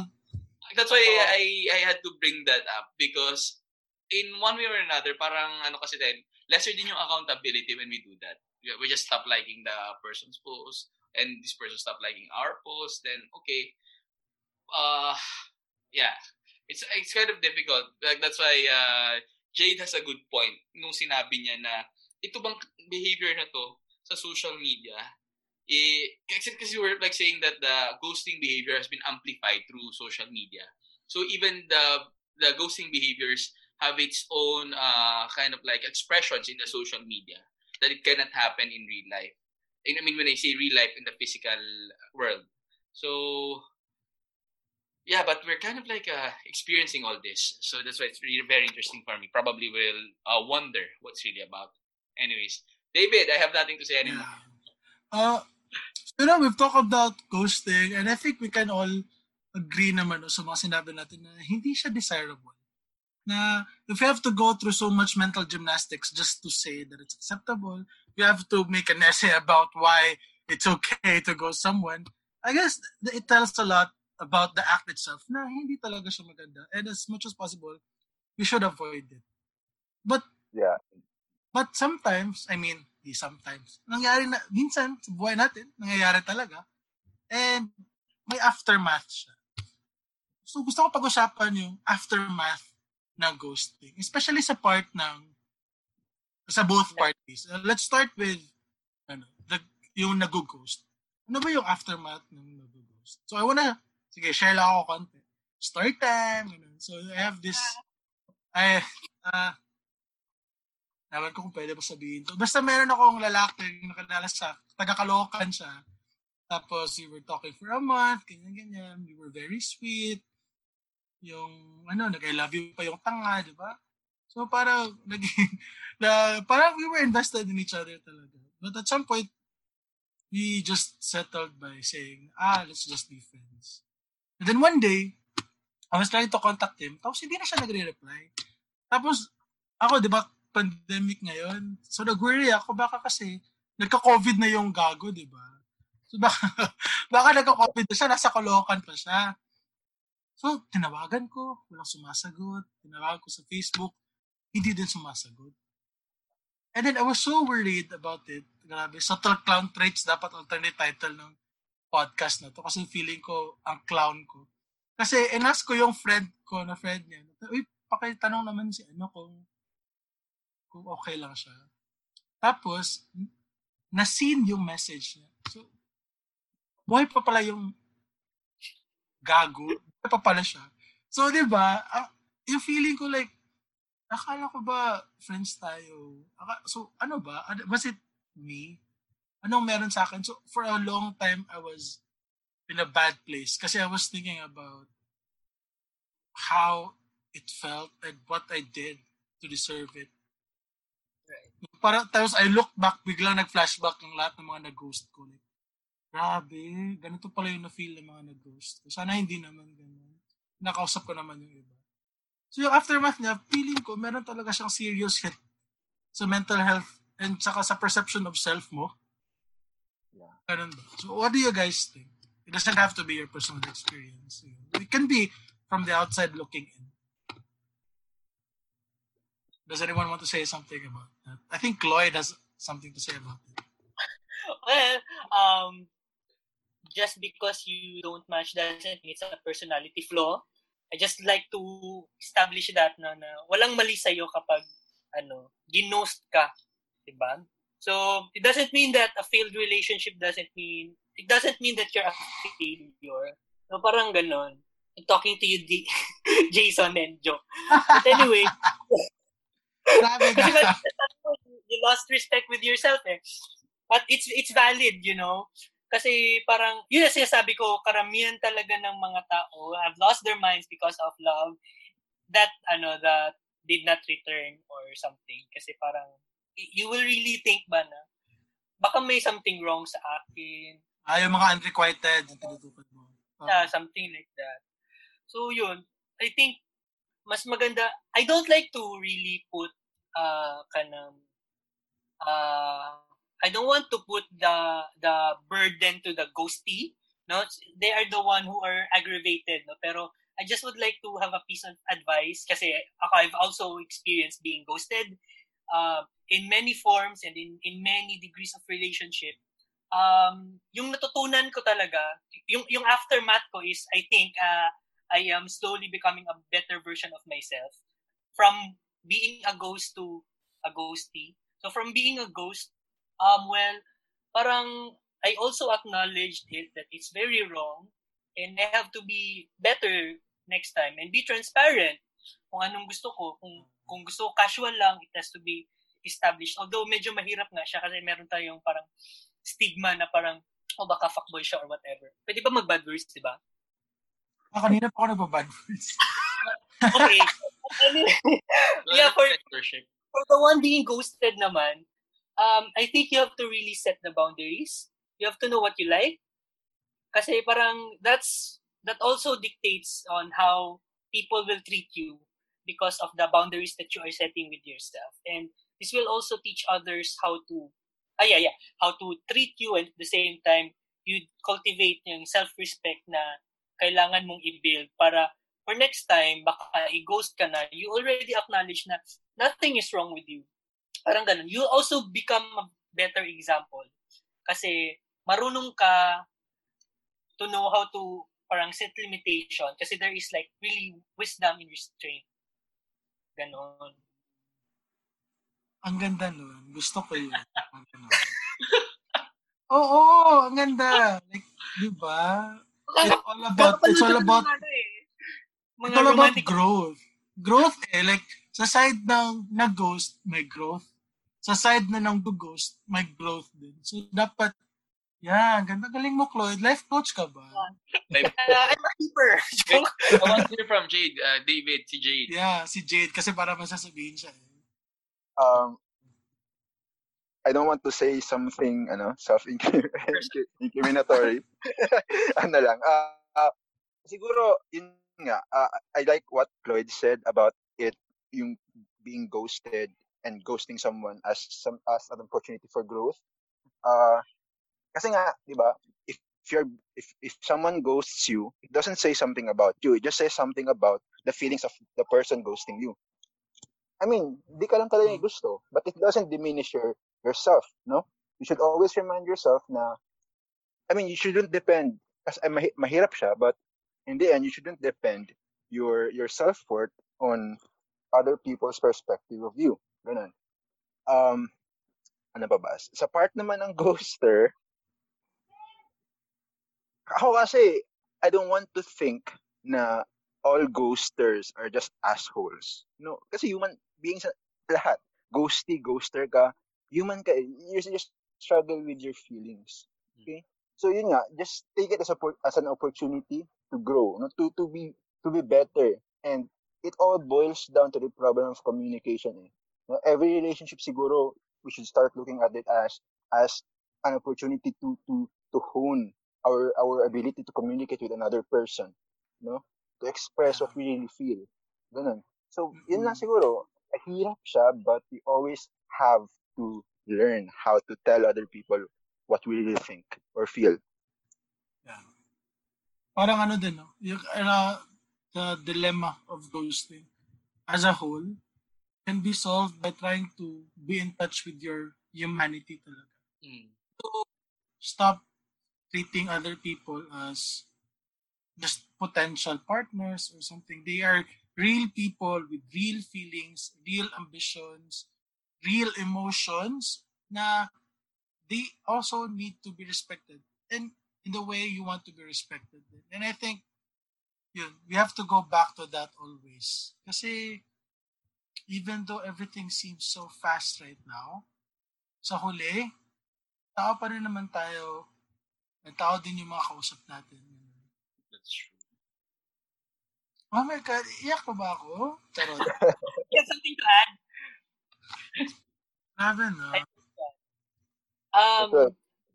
that's why I I had to bring that up because in one way or another, parang ano kasi din, lesser din yung accountability when we do that. We just stop liking the person's post and this person stop liking our post, then okay. Uh yeah. It's it's kind of difficult. Like that's why uh Jade has a good point nung sinabi niya na ito bang behavior na to sa social media eh, kasi, kasi we're like saying that the ghosting behavior has been amplified through social media. So even the the ghosting behaviors have its own uh, kind of like expressions in the social media that it cannot happen in real life. And I mean when I say real life in the physical world. So yeah, but we're kind of like uh, experiencing all this. So that's why it's really very interesting for me. Probably will uh, wonder what's really about. Anyways, David, I have nothing to say anymore. Yeah. Uh, you know, we've talked about ghosting and I think we can all agree naman no, sa mga sinabi natin na hindi siya desirable. Na if you have to go through so much mental gymnastics just to say that it's acceptable, you have to make an essay about why it's okay to go someone. I guess it tells a lot about the act itself na hindi talaga siya maganda. And as much as possible, we should avoid it. But Yeah. But sometimes, I mean, di sometimes, nangyari na, minsan, sa buhay natin, nangyayari talaga. And may aftermath siya. So gusto ko pag-usapan yung aftermath ng ghosting. Especially sa part ng, sa both parties. Uh, let's start with, ano, the, yung nag-ghost. Ano ba yung aftermath ng nag-ghost? So I wanna, sige, share lang ako konti. Story time, ganun. So I have this, I, uh, Ewan ko kung pwede ba sabihin to. Basta meron akong lalaki na nakilala sa taga-Caloocan siya. Tapos we were talking for a month, ganyan-ganyan. We were very sweet. Yung, ano, nag-I love you pa yung tanga, di ba? So parang, [laughs] naging, na, parang we were invested in each other talaga. But at some point, we just settled by saying, ah, let's just be friends. And then one day, I was trying to contact him, tapos hindi na siya nagre-reply. Tapos, ako, di ba, pandemic ngayon. So, nag-worry ako, baka kasi, nagka-COVID na yung gago, di ba? So, baka, [laughs] baka nagka-COVID na siya, nasa Caloocan pa siya. So, tinawagan ko, walang sumasagot. Tinawagan ko sa Facebook, hindi din sumasagot. And then, I was so worried about it. Grabe, subtle clown traits dapat alternate title ng podcast na to kasi feeling ko ang clown ko. Kasi inas ko yung friend ko na friend niya. Uy, pakitanong naman si ano kung kung okay lang siya. Tapos, na-seen yung message niya. So, buhay pa pala yung gago. Pa pala siya. So, di ba, uh, yung feeling ko like, akala ko ba friends tayo? Aka, so, ano ba? Was it me? Anong meron sa akin? So, for a long time, I was in a bad place kasi I was thinking about how it felt and what I did to deserve it. Right. Para, tapos I look back, biglang nag-flashback yung lahat ng mga nag-ghost ko. Like, grabe, ganito pala yung na-feel ng mga nag-ghost ko. Sana hindi naman ganun. Nakausap ko naman yung iba. So yung aftermath niya, feeling ko, meron talaga siyang serious hit sa mental health and saka sa perception of self mo. Yeah. Ganun ba? So what do you guys think? It doesn't have to be your personal experience. It can be from the outside looking in. Does anyone want to say something about that? I think Lloyd has something to say about it. [laughs] Well, um, just because you don't match doesn't mean it's a personality flaw. I just like to establish that na, na walang mali sa'yo kapag ano, ginost ka, 'di ba? So, it doesn't mean that a failed relationship doesn't mean it doesn't mean that you're a failure. So, parang ganon. I'm talking to you, D- [laughs] Jason and Joe. But anyway, [laughs] [laughs] you lost respect with yourself eh. But it's it's valid, you know. Kasi parang, yun ang sinasabi ko, karamihan talaga ng mga tao have lost their minds because of love that, ano, that did not return or something. Kasi parang, you will really think ba na, baka may something wrong sa akin, Ah, yung mga unrequited, tinutukoy mo. Oh. yeah, something like that. So yun, I think mas maganda. I don't like to really put uh kanang uh I don't want to put the the burden to the ghosty. No, they are the one who are aggravated. No, pero I just would like to have a piece of advice kasi ako I've also experienced being ghosted uh, in many forms and in in many degrees of relationship um, yung natutunan ko talaga, yung, yung aftermath ko is, I think, uh, I am slowly becoming a better version of myself. From being a ghost to a ghosty. So from being a ghost, um, well, parang I also acknowledged it that it's very wrong and I have to be better next time and be transparent kung anong gusto ko. Kung, kung gusto ko casual lang, it has to be established. Although medyo mahirap nga siya kasi meron tayong parang stigma na parang, oh baka fuckboy siya or whatever. Pwede ba mag-bad words, di ba? Ah, kanina pa ako nagbabad words. [laughs] Okay. Anyway, [laughs] yeah, for, for the one being ghosted naman, um, I think you have to really set the boundaries. you have to know what you like. Kasi parang that's that also dictates on how people will treat you because of the boundaries that you are setting with yourself. And this will also teach others how to ah yeah, yeah, how to treat you and at the same time you cultivate yung self-respect na kailangan mong i-build para for next time, baka i-ghost ka na, you already acknowledge na nothing is wrong with you. Parang ganun. You also become a better example. Kasi marunong ka to know how to parang set limitation kasi there is like really wisdom in restraint. Ganon. Ang ganda nun. Gusto ko yun. [laughs] Ang ganun. Oo, ang ganda. Like, di ba? It's all about, it's all about, Mga it's all about growth. Growth eh. Like, sa side ng nag-ghost, may growth. Sa side na ng ghost, may growth din. So, dapat, yan, ganda galing mo, Chloe. Life coach ka ba? Uh, I'm a keeper. [laughs] I want to hear from Jade, uh, David, si Jade. Yeah, si Jade. Kasi para masasabihin siya eh. Um, I don't want to say something, ano, self-incriminatory. [laughs] ano lang. Uh, uh, siguro, yun nga, uh, I like what Lloyd said about yung being ghosted and ghosting someone as some as an opportunity for growth. Uh, kasi nga, di ba, if, if you're if if someone ghosts you, it doesn't say something about you. It just says something about the feelings of the person ghosting you. I mean, di ka lang talaga yung gusto, but it doesn't diminish your yourself, no? You should always remind yourself na, I mean, you shouldn't depend, kasi ay, mahi- mahirap siya, but in the end, you shouldn't depend your your self-worth on other people's perspective of you. Ganun. Um, ano pa ba? Sa part naman ng [laughs] ghoster, ako kasi, I don't want to think na all ghosters are just assholes. No, kasi human beings lahat. Ghosty, ghoster ka, human ka. You just struggle with your feelings. Okay? So yun nga, just take it as a as an opportunity to grow, no? to to be to be better. And it all boils down to the problem of communication. Eh. No, every relationship siguro we should start looking at it as as an opportunity to to to hone our our ability to communicate with another person, you no? To express what we really feel. Ganun. So, yun lang siguro. Hirap siya, but we always have to learn how to tell other people what we really think or feel. Yeah. Parang ano din, no? Yung, uh, the dilemma of ghosting as a whole can be solved by trying to be in touch with your humanity talaga. Mm. Stop treating other people as just potential partners or something. They are real people with real feelings, real ambitions, real emotions na they also need to be respected and in the way you want to be respected. And I think yun, we have to go back to that always. Kasi even though everything seems so fast right now, sa huli, tao pa rin naman tayo, at tao din yung mga kausap natin. That's true. Oh my God, iyak pa ba ako? Charot. [laughs] You have something to add? Grabe no? Um,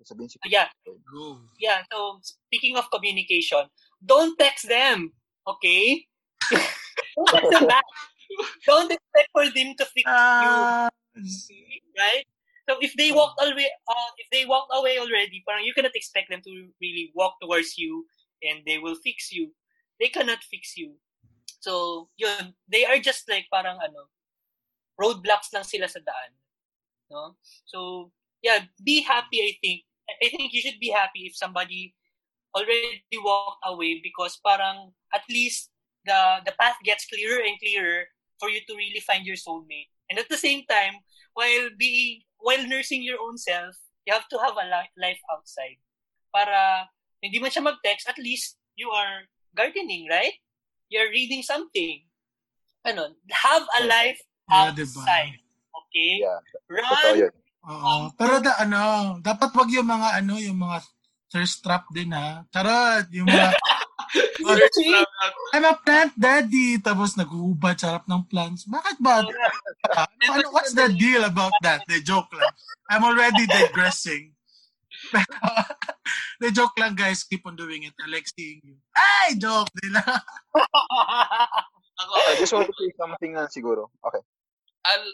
sabihin si yeah, Go. yeah. So, speaking of communication, don't text them, okay? [laughs] don't text them back. Don't expect for them to fix Ah, you, right? So if they walked away, uh, if they walked away already, parang you cannot expect them to really walk towards you and they will fix you. They cannot fix you. So, yun, they are just like parang ano, roadblocks lang sila sa daan. No? So, yeah, be happy, I think. I think you should be happy if somebody already walked away because parang at least the the path gets clearer and clearer for you to really find your soulmate. And at the same time, while being while nursing your own self, you have to have a li- life outside. Para hindi man siya mag-text, at least you are gardening, right? You're reading something. Ano, have a life Yeah, diba? outside. Okay? Yeah, totoo Run, yun. Oo. Pero da, ano, dapat wag yung mga ano, yung mga thirst trap din ha. Charot, yung mga [laughs] I'm a plant daddy. Tapos nag-uubad sa harap ng plants. Bakit ba? ano, ano, what's the deal about that? The joke lang. I'm already digressing. [laughs] the joke lang guys, keep on doing it. I like seeing you. Ay, joke nila. Ako, [laughs] I just want to say something na siguro. Okay. I'll,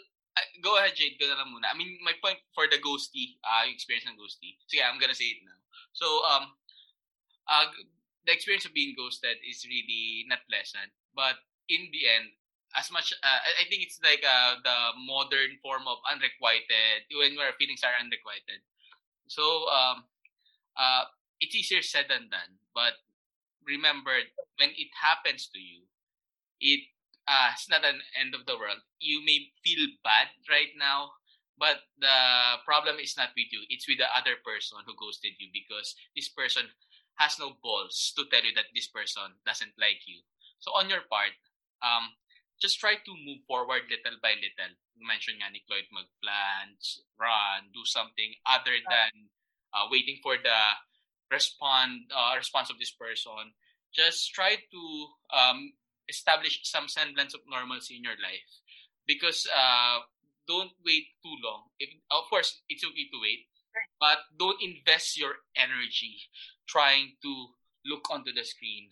go ahead, Jade. Go na lang muna. I mean, my point for the ghosty, uh, yung experience ng ghosty. So yeah, I'm gonna say it now. So, um, uh, the experience of being ghosted is really not pleasant. But in the end, as much, uh, I think it's like uh, the modern form of unrequited, when our feelings are unrequited. So, um, uh, it's easier said than done. But remember, when it happens to you, it uh, it's not an end of the world. You may feel bad right now, but the problem is not with you. It's with the other person who ghosted you because this person has no balls to tell you that this person doesn't like you. So on your part, um, just try to move forward little by little. You mentioned nga ni Cloyd mag-plan, run, do something other than uh, waiting for the respond uh, response of this person. Just try to um, establish some semblance of normalcy in your life because uh, don't wait too long. If, of course, it's okay to wait, but don't invest your energy trying to look onto the screen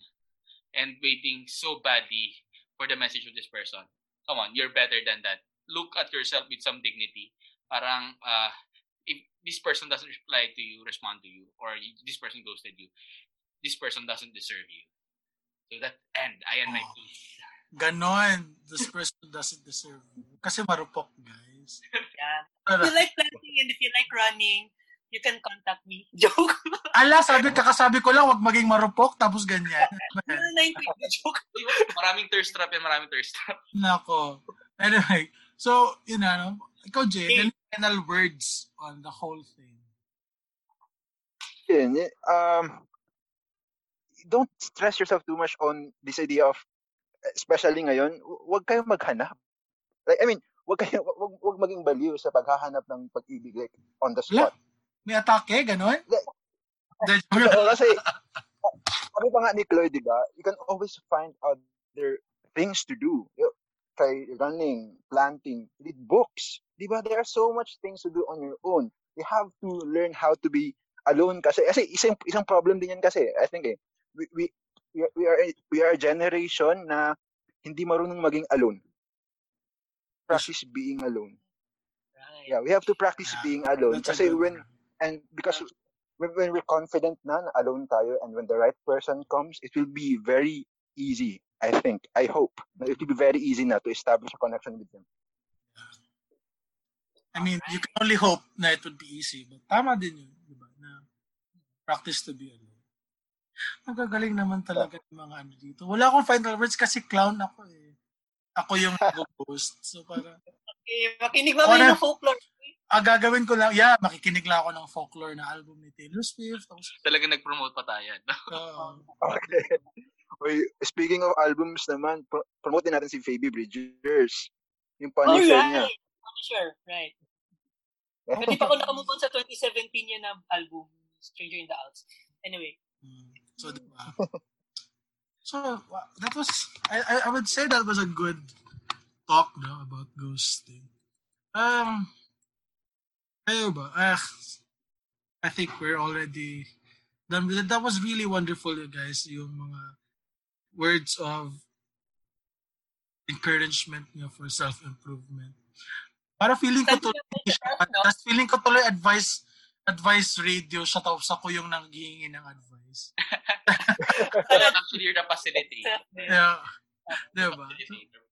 and waiting so badly for the message of this person. Come on, you're better than that. Look at yourself with some dignity. Parang, uh, if this person doesn't reply to you, respond to you, or this person ghosted you, this person doesn't deserve you. So that end, I end my Oh. Ganon. This person doesn't deserve you. Kasi marupok, guys. yeah. If you like planting and if you like running, you can contact me. [laughs] Joke. ala, sabi, kakasabi ko lang, wag maging marupok, tapos ganyan. Ano na yung joke? maraming thirst trap yan, maraming thirst trap. Nako. Anyway, so, yun na, no? Ikaw, Jay, Hey. any final words on the whole thing? Yun, um, don't stress yourself too much on this idea of, especially ngayon, hu- huwag kayong maghanap. Like, I mean, huwag kayo, wag, wag maging baliw sa paghahanap ng pag-ibig like, on the spot. May atake, joke lang. Oo, kasi, sabi pa nga ni Chloe, di ba, you can always find other things to do. Try running, planting, read books. Di ba, there are so much things to do on your own. You have to learn how to be alone kasi. Kasi isang, isang problem din yan kasi. I think eh, we, we, we are- we are, a- we are a generation na hindi marunong maging alone. Practice being alone. Right. Yeah, we have to practice Yeah, being alone. That's Kasi when, and because when, when we're confident na, na alone tayo and when the right person comes it will be very easy i think i hope it will be very easy na to establish a connection with them I mean, you can only hope na it would be easy. But tama din yun, di ba? Na practice to be alone. Magagaling naman talaga yung mga ano dito. Wala akong final words kasi clown ako eh. Ako yung nag-post. So para, Okay, makinig mamaya Wala. ng folklore. ah, gagawin ko lang, yeah, makikinig lang ako ng folklore na album ni Taylor Swift. Tapos, Talaga nag-promote pa tayo. uh, okay Uy, speaking of albums naman pro- promote din natin si Phoebe Bridgers yung Oh, Punisher right. niya Punisher, right. [laughs] Hindi pa ako nakamove on sa 2017 niya na album, Stranger in the Alps. Anyway, mm, so? So, that was, I, I, would say that was a good talk no, about ghosting. Um, kayo ba? Ah, I think we're already done with it. That was really wonderful, you guys. Yung mga words of encouragement niyo for self-improvement. Para feeling ko tuloy, naman sa taas, no? feeling ko tuloy advice advice radio siya tapos ako yung nanghihingi ng advice. [laughs] Actually, you're the facilitator. Yeah. Diba? Facilitator.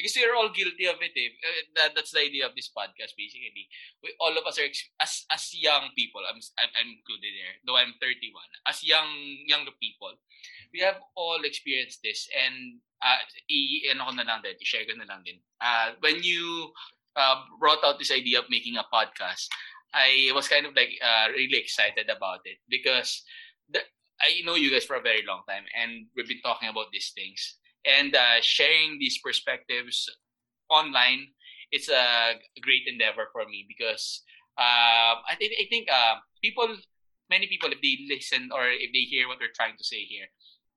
Because we're all guilty of it. Eh. Uh, That, that's the idea of this podcast, basically. We, all of us are, as as young people, I'm, I'm, I'm included there, though I'm 31, as young younger people, we have all experienced this. And uh, i, ano ko na lang din, i-share ko na lang din. Uh, when you uh, brought out this idea of making a podcast, I was kind of like uh, really excited about it because the, I know you guys for a very long time, and we've been talking about these things and uh, sharing these perspectives online. It's a great endeavor for me because uh, I think I think uh, people, many people, if they listen or if they hear what we're trying to say here,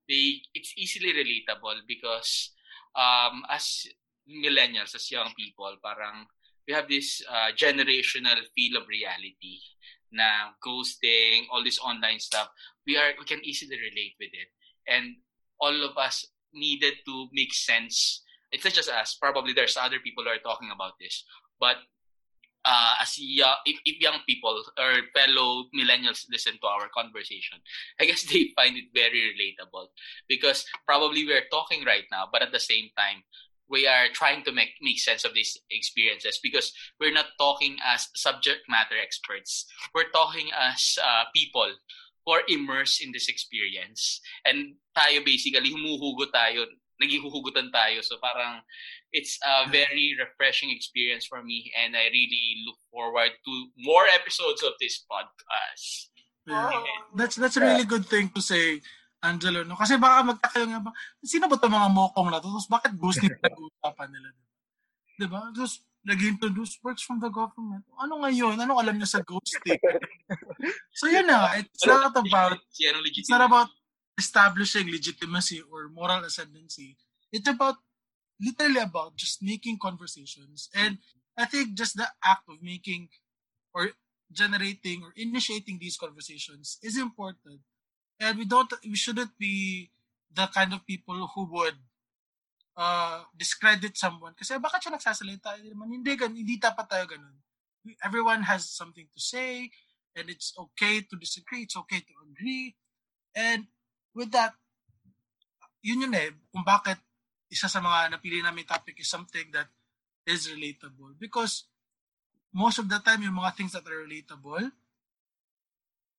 they it's easily relatable because um, as millennials, as young people, parang we have this uh, generational feel of reality na ghosting, all this online stuff, we are we can easily relate with it. And all of us needed to make sense. It's not just us. Probably there's other people who are talking about this. But uh, as young, if, if young people or fellow millennials listen to our conversation, [laughs] I guess they find it very relatable because probably we're talking right now, but at the same time, we are trying to make, make sense of these experiences because we're not talking as subject matter experts. We're talking as uh, people who are immersed in this experience. And tayo basically, humuhugot tayo, naghihuhugutan tayo. So parang it's a very refreshing experience for me and I really look forward to more episodes of this podcast. Yeah. That's that's a really good thing to say Angelo, no? Kasi baka magtaka nga ba, sino ba itong mga mokong na to? Tapos bakit ghosting nag-uusapan nila? [laughs] Di ba? Tapos nag-introduce works from the government. Ano ngayon? Anong alam niya sa ghosting? [laughs] so yun na, it's not about, it's not about establishing legitimacy or moral ascendancy. It's about, literally about just making conversations. And I think just the act of making or generating or initiating these conversations is important and we don't we shouldn't be the kind of people who would uh, discredit someone. Kasi bakit siya nagsasalita hindi gan hindi dapat tayo ganun. Everyone has something to say and it's okay to disagree it's okay to agree. And with that yun yun eh kung bakit isa sa mga napili namin topic is something that is relatable. Because most of the time yung mga things that are relatable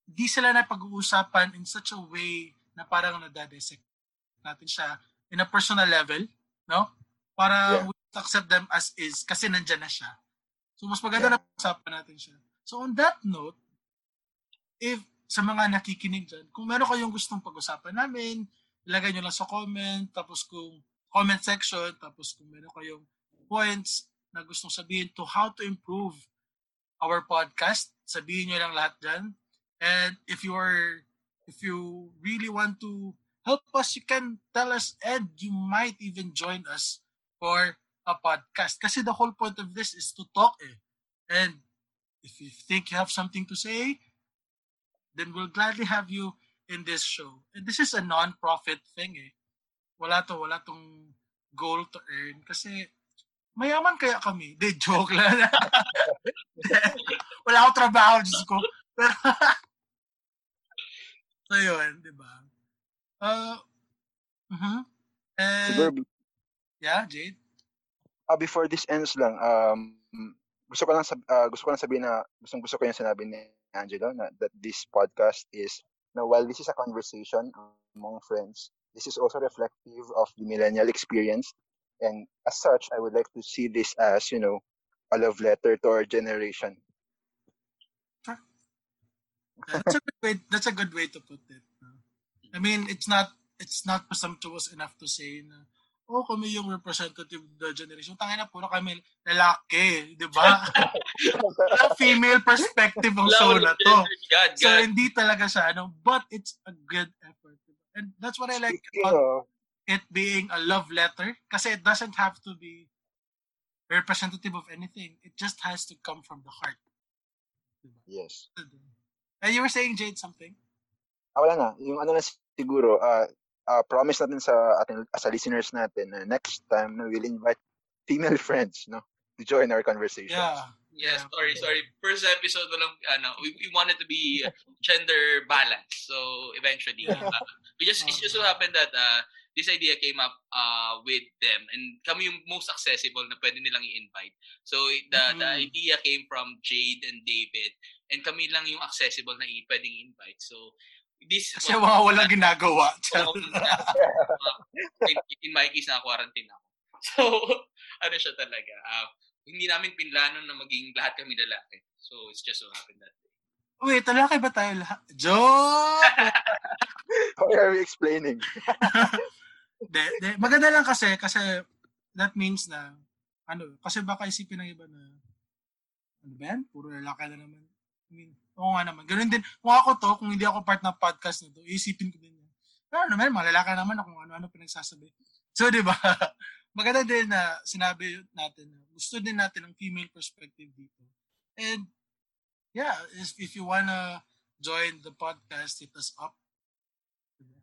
di sila na pag-uusapan in such a way na parang nadadesect natin siya in a personal level, no? Para yeah. we accept them as is kasi nandyan na siya. So, mas maganda yeah. na pag-usapan natin siya. So, on that note, if sa mga nakikinig dyan, kung meron kayong gustong pag-usapan namin, ilagay nyo lang sa comment, tapos kung comment section, tapos kung meron kayong points na gustong sabihin to how to improve our podcast, sabihin nyo lang lahat dyan. And if you are, if you really want to help us, you can tell us, and you might even join us for a podcast. Kasi the whole point of this is to talk eh. And if you think you have something to say, then we'll gladly have you in this show. And this is a non-profit thing eh. Wala to, wala tong goal to earn. Kasi mayaman kaya kami. De, joke lang. [laughs] wala akong trabaho, Diyos ko. [laughs] Yun, di ba? Uh, uh-huh. And, Siguro, yeah, Jade? Uh, before this ends lang, um, gusto ko lang sab- uh, gusto ko lang sabihin na gusto gusto ko yung sinabi ni Angelo na that this podcast is na while this is a conversation among friends, this is also reflective of the millennial experience. And as such, I would like to see this as, you know, a love letter to our generation. That's a good way. That's a good way to put it. I mean, it's not it's not presumptuous enough to say na oh, kami yung representative of the generation. Tangin na puro kami lalaki, di ba? [laughs] female perspective ang show na to. God, God. So, hindi talaga siya, ano, but it's a good effort. And that's what I like about it being a love letter kasi it doesn't have to be representative of anything. It just has to come from the heart. Diba? Yes. And you were saying, Jade, something? Ah, wala na. Yung ano lang siguro, uh, uh, promise natin sa ating sa listeners natin na next time no, we'll invite female friends no to join our conversation. Yeah. Yeah, sorry, sorry. First episode lang, ano, we, we wanted to be gender balanced. So eventually, yeah. uh, we just it just so happened that uh, this idea came up uh, with them and kami yung most accessible na pwede nilang i-invite. So the mm-hmm. the idea came from Jade and David and kami lang yung accessible na i- pwedeng invite. So, this... Kasi mga walang [laughs] ginagawa. [laughs] in, in my case, na-quarantine ako. [laughs] So, ano siya talaga. Uh, hindi namin pinlano na maging lahat kami lalaki. So, it's just so happened that Wait, lalaki ba tayo lahat? Joke! [laughs] How are we explaining? [laughs] de, de, maganda lang kasi, kasi that means na, ano, kasi baka isipin ng iba na, ano ba yan? Puro lalaki na naman. I mean, oo nga naman. Ganun din. Kung ako to, kung hindi ako part ng podcast na to, isipin ko din yan. Pero naman, malalaka naman ako kung ano-ano pinagsasabi. So, di ba? [laughs] Maganda din na sinabi natin na gusto din natin ng female perspective dito. And yeah, if, if you wanna join the podcast, hit us up.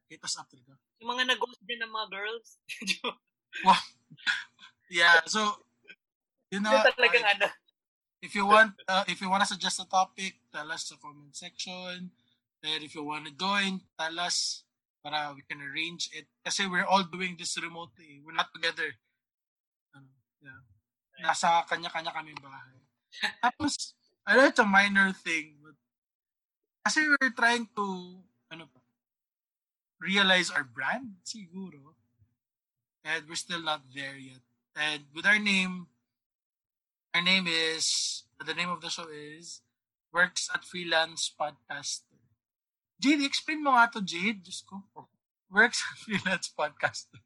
Hit us up talaga. Yung mga nag-ghost din ng mga girls. [laughs] Yeah, so you know, talagang ano. if you want uh, if you want to suggest a topic, tell us sa comment section. And if you want to join, tell us para we can arrange it. Kasi we're all doing this remotely. We're not together. Ano, yeah. Nasa kanya-kanya kami bahay. Tapos, I know it's a minor thing, but kasi we're trying to, ano pa, realize our brand, siguro. And we're still not there yet. And with our name, our name is, the name of the show is, Works at Freelance Podcaster. Jade, explain mo nga to, Jade. Diyos ko. Works at Freelance Podcaster.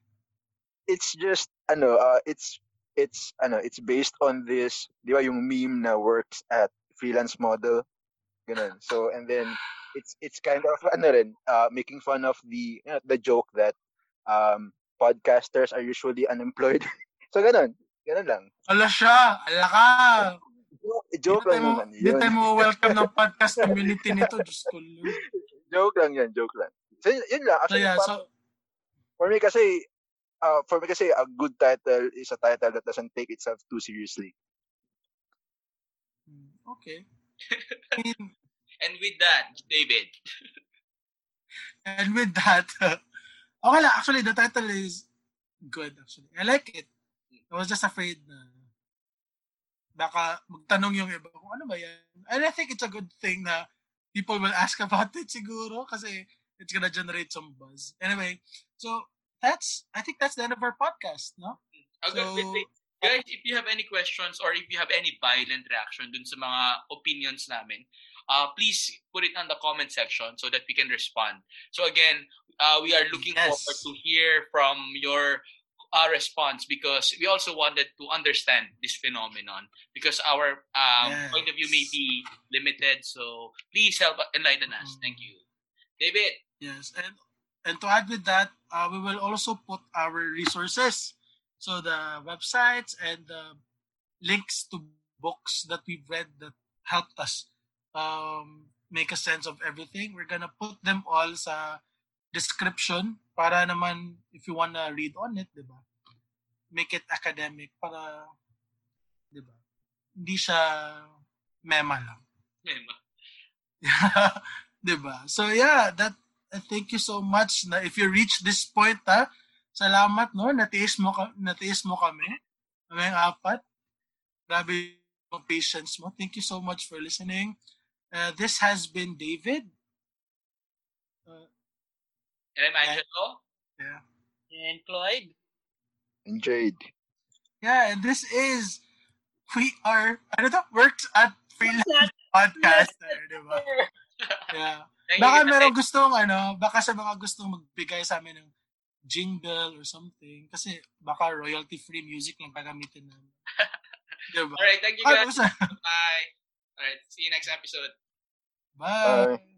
It's just ano, uh, it's it's ano, it's based on this, 'di ba, yung meme na works at freelance model. Ganun. So and then it's it's kind of ano rin, uh, making fun of the you know, the joke that um podcasters are usually unemployed. [laughs] so ganun. Ganun lang. Ala siya! Ala ka! Joke, joke lang mo, naman hindi tayo mo welcome ng [laughs] podcast community nito. Diyos ko. Joke lang yan, joke lang. So yun, lang. So yeah, so, for me kasi uh, for me kasi a good title is a title that doesn't take itself too seriously. Okay. [laughs] And with that, David. And with that, [laughs] okay lang. Actually, the title is good, actually. I like it. I was just afraid na baka magtanong yung iba kung ano ba yan. And I think it's a good thing na people will ask about it siguro kasi it's gonna generate some buzz. Anyway, so that's, I think that's the end of our podcast, no? Okay, So- wait, wait. Guys, if you have any questions or if you have any violent reaction dun sa mga opinions namin, uh, please put it on the comment section so that we can respond. So again, uh, we are looking Yes. forward to hear from your uh, response because we also wanted to understand this phenomenon because our um, Yes. point of view may be limited. So please help enlighten us. Mm. Thank you. David, Yes, and and to add with that, uh, we will also put our resources, so the websites and the links to books that we've read that helped us um, make a sense of everything. We're gonna put them all sa description para naman if you wanna read on it, di ba? Make it academic para, di ba? Hindi siya mema lang. Mema. [laughs] 'Di ba? So yeah, that thank you so much na if you reach this point ha. Salamat no, natiis mo natiis mo kami. Kami apat. Grabe yung patience mo. Thank you so much for listening. Uh, this has been David. Uh, and I'm Angelo. yeah. And Cloyd. And Jade. Yeah, and this is we are ano to? Works at Freelance Podcaster, di ba? Yeah. Thank Baka meron gustong ano, baka sa mga gustong magbigay sa amin ng jingle or something kasi baka royalty free music lang gagamitin namin. [laughs] diba? All right, thank you guys. Bye. All right, see you next episode. Bye. Bye.